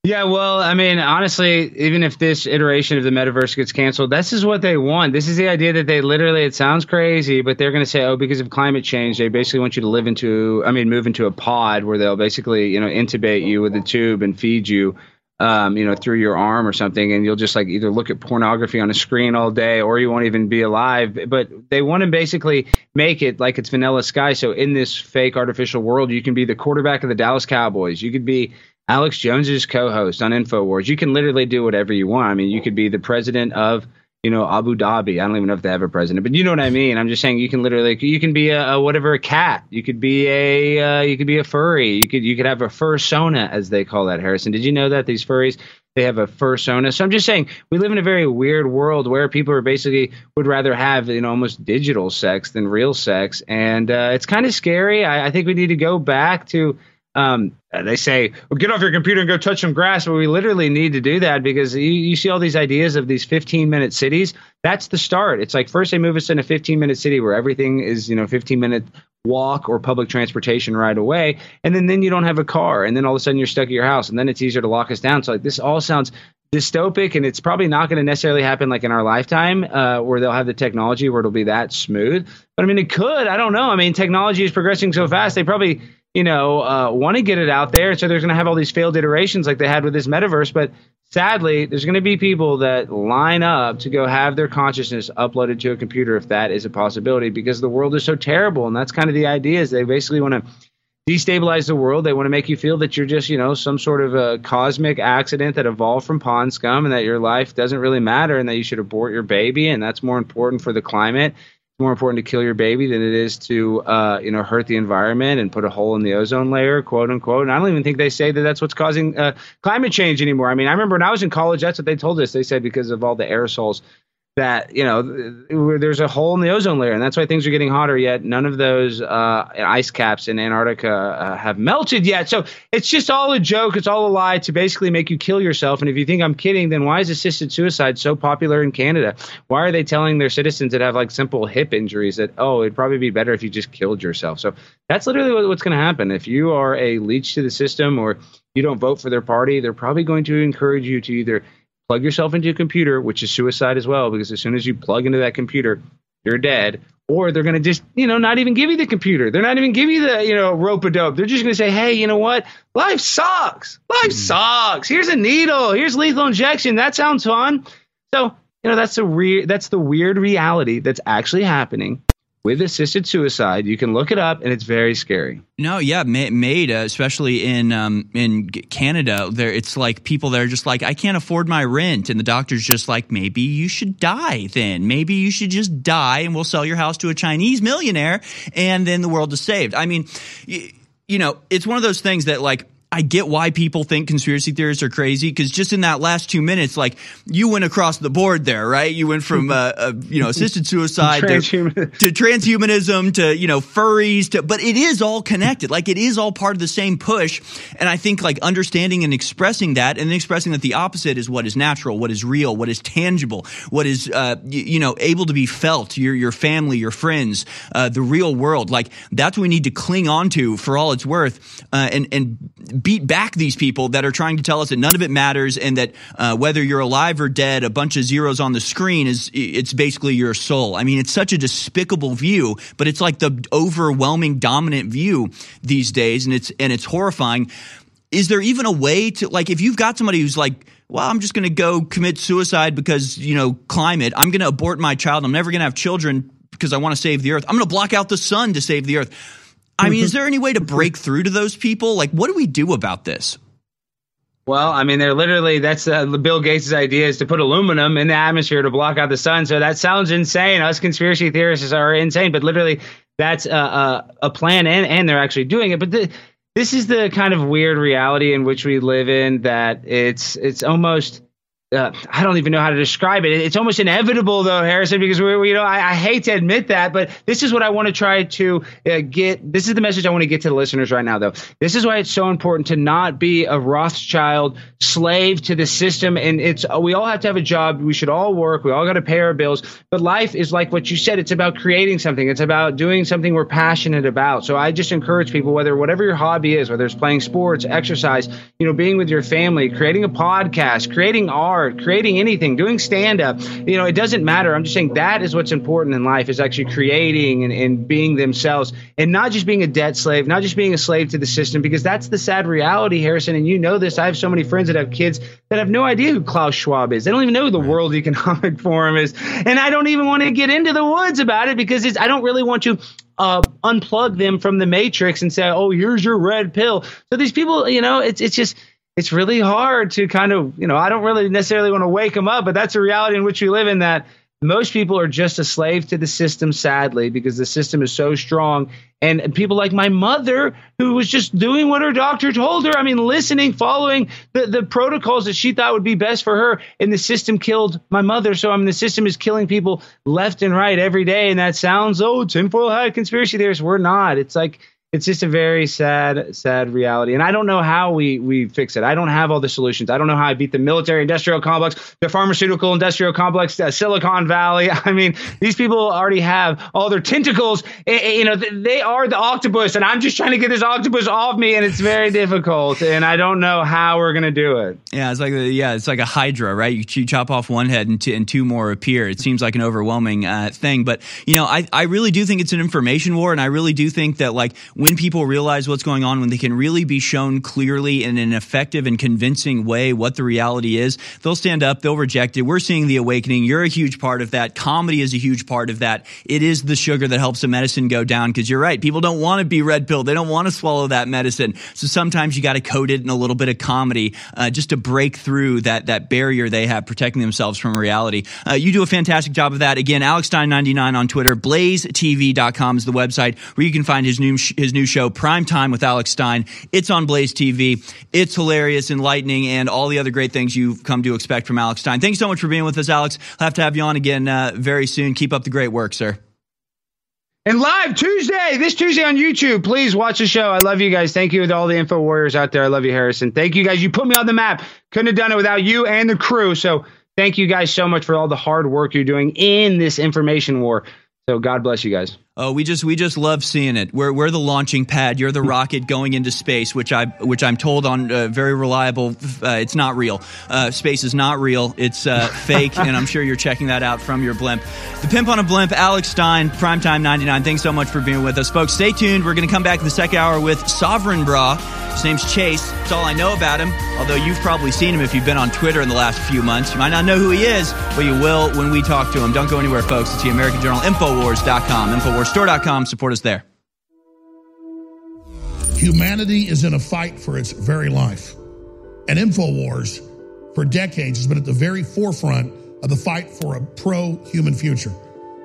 Yeah, well, I mean, honestly, even if this iteration of the metaverse gets canceled, this is what they want. This is the idea that they literally, it sounds crazy, but they're going to say, oh, because of climate change, they basically want you to live into, I mean, move into a pod where they'll basically, you know, intubate you with a tube and feed you, um, you know, through your arm or something. And you'll just like either look at pornography on a screen all day or you won't even be alive. But they want to basically make it like it's vanilla sky. So in this fake artificial world, you can be the quarterback of the Dallas Cowboys. You could be, Alex Jones is co-host on Infowars. You can literally do whatever you want. I mean, you could be the president of, you know, Abu Dhabi. I don't even know if they have a president, but you know what I mean. I'm just saying you can literally you can be a, a whatever a cat. You could be a uh, you could be a furry. You could you could have a fursona as they call that. Harrison, did you know that these furries they have a fursona? So I'm just saying we live in a very weird world where people are basically would rather have you know almost digital sex than real sex, and uh, it's kind of scary. I, I think we need to go back to um, they say, well, get off your computer and go touch some grass. But we literally need to do that because you, you see all these ideas of these 15 minute cities. That's the start. It's like first they move us in a 15 minute city where everything is, you know, 15 minute walk or public transportation right away. And then, then you don't have a car. And then all of a sudden you're stuck at your house. And then it's easier to lock us down. So like this all sounds dystopic and it's probably not going to necessarily happen like in our lifetime uh, where they'll have the technology where it'll be that smooth but i mean it could i don't know i mean technology is progressing so fast they probably you know uh, want to get it out there And so they're going to have all these failed iterations like they had with this metaverse but sadly there's going to be people that line up to go have their consciousness uploaded to a computer if that is a possibility because the world is so terrible and that's kind of the idea is they basically want to destabilize the world. They want to make you feel that you're just, you know, some sort of a cosmic accident that evolved from pond scum and that your life doesn't really matter and that you should abort your baby and that's more important for the climate. It's more important to kill your baby than it is to, uh, you know, hurt the environment and put a hole in the ozone layer, quote unquote. And I don't even think they say that that's what's causing uh, climate change anymore. I mean, I remember when I was in college, that's what they told us. They said because of all the aerosols that you know there's a hole in the ozone layer and that's why things are getting hotter yet. None of those uh, ice caps in antarctica uh, have melted yet. So it's just all a joke. It's all a lie to basically make you kill yourself. And if you think i'm kidding then why is assisted suicide so popular in canada? Why are they telling their citizens that have like simple hip injuries that oh it'd probably be better if you just killed yourself? So that's literally what's going to happen. If you are a leech to the system or you don't vote for their party they're probably going to encourage you to either plug yourself into a computer, which is suicide as well, because as soon as you plug into that computer, you're dead. Or they're going to just, you know, not even give you the computer. They're not even give you the, you know, rope a dope. They're just going to say, hey, you know what? Life sucks. Life mm. sucks. Here's a needle. Here's lethal injection. That sounds fun. So, you know, that's the re- that's the weird reality that's actually happening with assisted suicide. You can look it up, and it's very scary. No, yeah, made uh, especially in um, in Canada. There, it's like people that are just like, I can't afford my rent, and the doctor's just like, maybe you should die. Then maybe you should just die, and we'll sell your house to a Chinese millionaire, and then the world is saved. I mean, you, you know, it's one of those things that like I get why people think conspiracy theorists are crazy because just in that last two minutes, like you went across the board there, right? You went from uh, uh, you know assisted suicide to, to, transhumanism to you know furries to, but it is all connected. Like it is all part of the same push. And I think like understanding and expressing that, and expressing that the opposite is what is natural, what is real, what is tangible, what is uh, you, you, know able to be felt. Your your family, your friends, uh, the real world. Like that's what we need to cling on to for all it's worth, uh, and and beat back these people that are trying to tell us that none of it matters and that uh, whether you're alive or dead, a bunch of zeros on the screen is it's basically your soul. I mean, it's such a despicable view, but it's like the overwhelming dominant view these days, and it's and it's horrifying. Is there even a way to like if you've got somebody who's like well, I'm just going to go commit suicide because, you know, climate. I'm going to abort my child. I'm never going to have children because I want to save the earth. I'm going to block out the sun to save the earth I mean, is there any way to break through to those people? Like, what do we do about this? Well, I mean, they're literally that's uh, Bill Gates' idea is to put aluminum in the atmosphere to block out the sun. So that sounds insane. Us conspiracy theorists are insane, but literally that's a, a, a plan, and and they're actually doing it. But the, this is the kind of weird reality in which we live in that it's it's almost uh, I don't even know how to describe it. It's almost inevitable, though, Harrison, because we, we you know, I, I, hate to admit that, but this is what I want to try to uh, get. This is the message I want to get to the listeners right now, though. This is why it's so important to not be a Rothschild slave to the system. And it's we all have to have a job. We should all work. We all got to pay our bills. But life is like what you said. It's about creating something. It's about doing something we're passionate about. So I just encourage people, whether whatever your hobby is, whether it's playing sports, exercise, you know, being with your family, creating a podcast, creating art art, creating anything, doing stand up. You know, it doesn't matter. I'm just saying that is what's important in life is actually creating and, and being themselves and not just being a debt slave, not just being a slave to the system, because that's the sad reality, Harrison. And you know this. I have so many friends that have kids that have no idea who Klaus Schwab is. They don't even know who the World Economic [LAUGHS] Forum is. And I don't even want to get into the woods about it because I don't really want to uh, unplug them from the matrix and say, "Oh, here's your red pill." So these people, you know, it's it's just it's really hard to kind of, you know, I don't really necessarily want to wake them up, but that's a reality in which we live in that most people are just a slave to the system, sadly, because the system is so strong. And people like my mother, who was just doing what her doctor told her. I mean, listening, following the, the protocols that she thought would be best for her. And the system killed my mother. So, I mean, the system is killing people left and right every day. And that sounds, oh, tinfoil hat conspiracy theorists. We're not. It's like, it's just a very sad, sad reality. And I don't know how we we fix it. I don't have all the solutions. I don't know how I beat the military industrial complex, the pharmaceutical industrial complex, uh, Silicon Valley. [LAUGHS] I mean, these people already have all their tentacles. You know, they are the octopus, and I'm just trying to get this octopus off me, and it's very difficult. And I don't know how we're gonna do it. Yeah, it's like yeah, it's like a hydra, right? You, you chop off one head and, two, and two more appear. It seems like an overwhelming uh, thing, but you know, I I really do think it's an information war, and I really do think that like people realize what's going on, when they can really be shown clearly in an effective and convincing way what the reality is, they'll stand up, they'll reject it. We're seeing the awakening. You're a huge part of that. Comedy is a huge part of that. It is the sugar that helps the medicine go down because you're right. People don't want to be red pill. They don't want to swallow that medicine. So sometimes you got to coat it in a little bit of comedy uh, just to break through that that barrier they have protecting themselves from reality. Uh, you do a fantastic job of that. Again, Alex Stein99 on Twitter. BlazeTV.com is the website where you can find his new his new show Prime Time with Alex Stein. It's on Blaze TV. It's hilarious, enlightening, and all the other great things you've come to expect from Alex Stein. Thanks so much for being with us, Alex. I'll have to have you on again uh, very soon. Keep up the great work, sir. And live Tuesday, this Tuesday on YouTube. Please watch the show. I love you guys. Thank you to all the info warriors out there. I love you, Harrison. Thank you guys. You put me on the map. Couldn't have done it without you and the crew. So thank you guys so much for all the hard work you're doing in this information war. So God bless you guys. Oh, we just we just love seeing it. We're we're the launching pad. You're the rocket going into space, which I which I'm told on uh, very reliable. Uh, it's not real. Uh, space is not real. It's uh, [LAUGHS] fake, and I'm sure you're checking that out from your blimp. The pimp on a blimp, Alex Stein, Primetime 99. Thanks so much for being with us, folks. Stay tuned. We're going to come back in the second hour with Sovereign Bro. His name's Chase. That's all I know about him. Although you've probably seen him if you've been on Twitter in the last few months. You might not know who he is, but you will when we talk to him. Don't go anywhere, folks. It's the American Journal, Infowars.com, Infowarsstore.com. Support us there. Humanity is in a fight for its very life. And InfoWars, for decades, has been at the very forefront of the fight for a pro human future.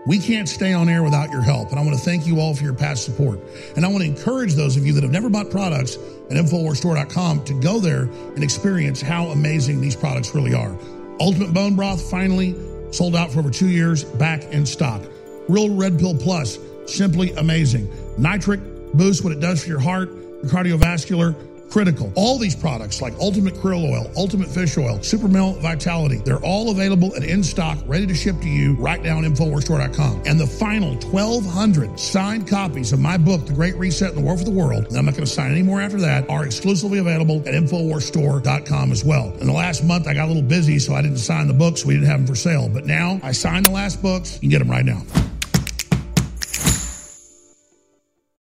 We can't stay on air without your help. And I want to thank you all for your past support. And I want to encourage those of you that have never bought products at InfoWarsStore.com to go there and experience how amazing these products really are. Ultimate Bone Broth finally sold out for over two years, back in stock. Real Red Pill Plus, simply amazing. Nitric boost what it does for your heart, your cardiovascular, critical. All these products like Ultimate Krill Oil, Ultimate Fish Oil, Super Male Vitality, they're all available and in stock, ready to ship to you right now on InfoWarsStore.com. And the final 1,200 signed copies of my book, The Great Reset in the War for the World, and I'm not going to sign any more after that, are exclusively available at InfoWarsStore.com as well. In the last month, I got a little busy, so I didn't sign the books. We didn't have them for sale. But now I signed the last books. You can get them right now.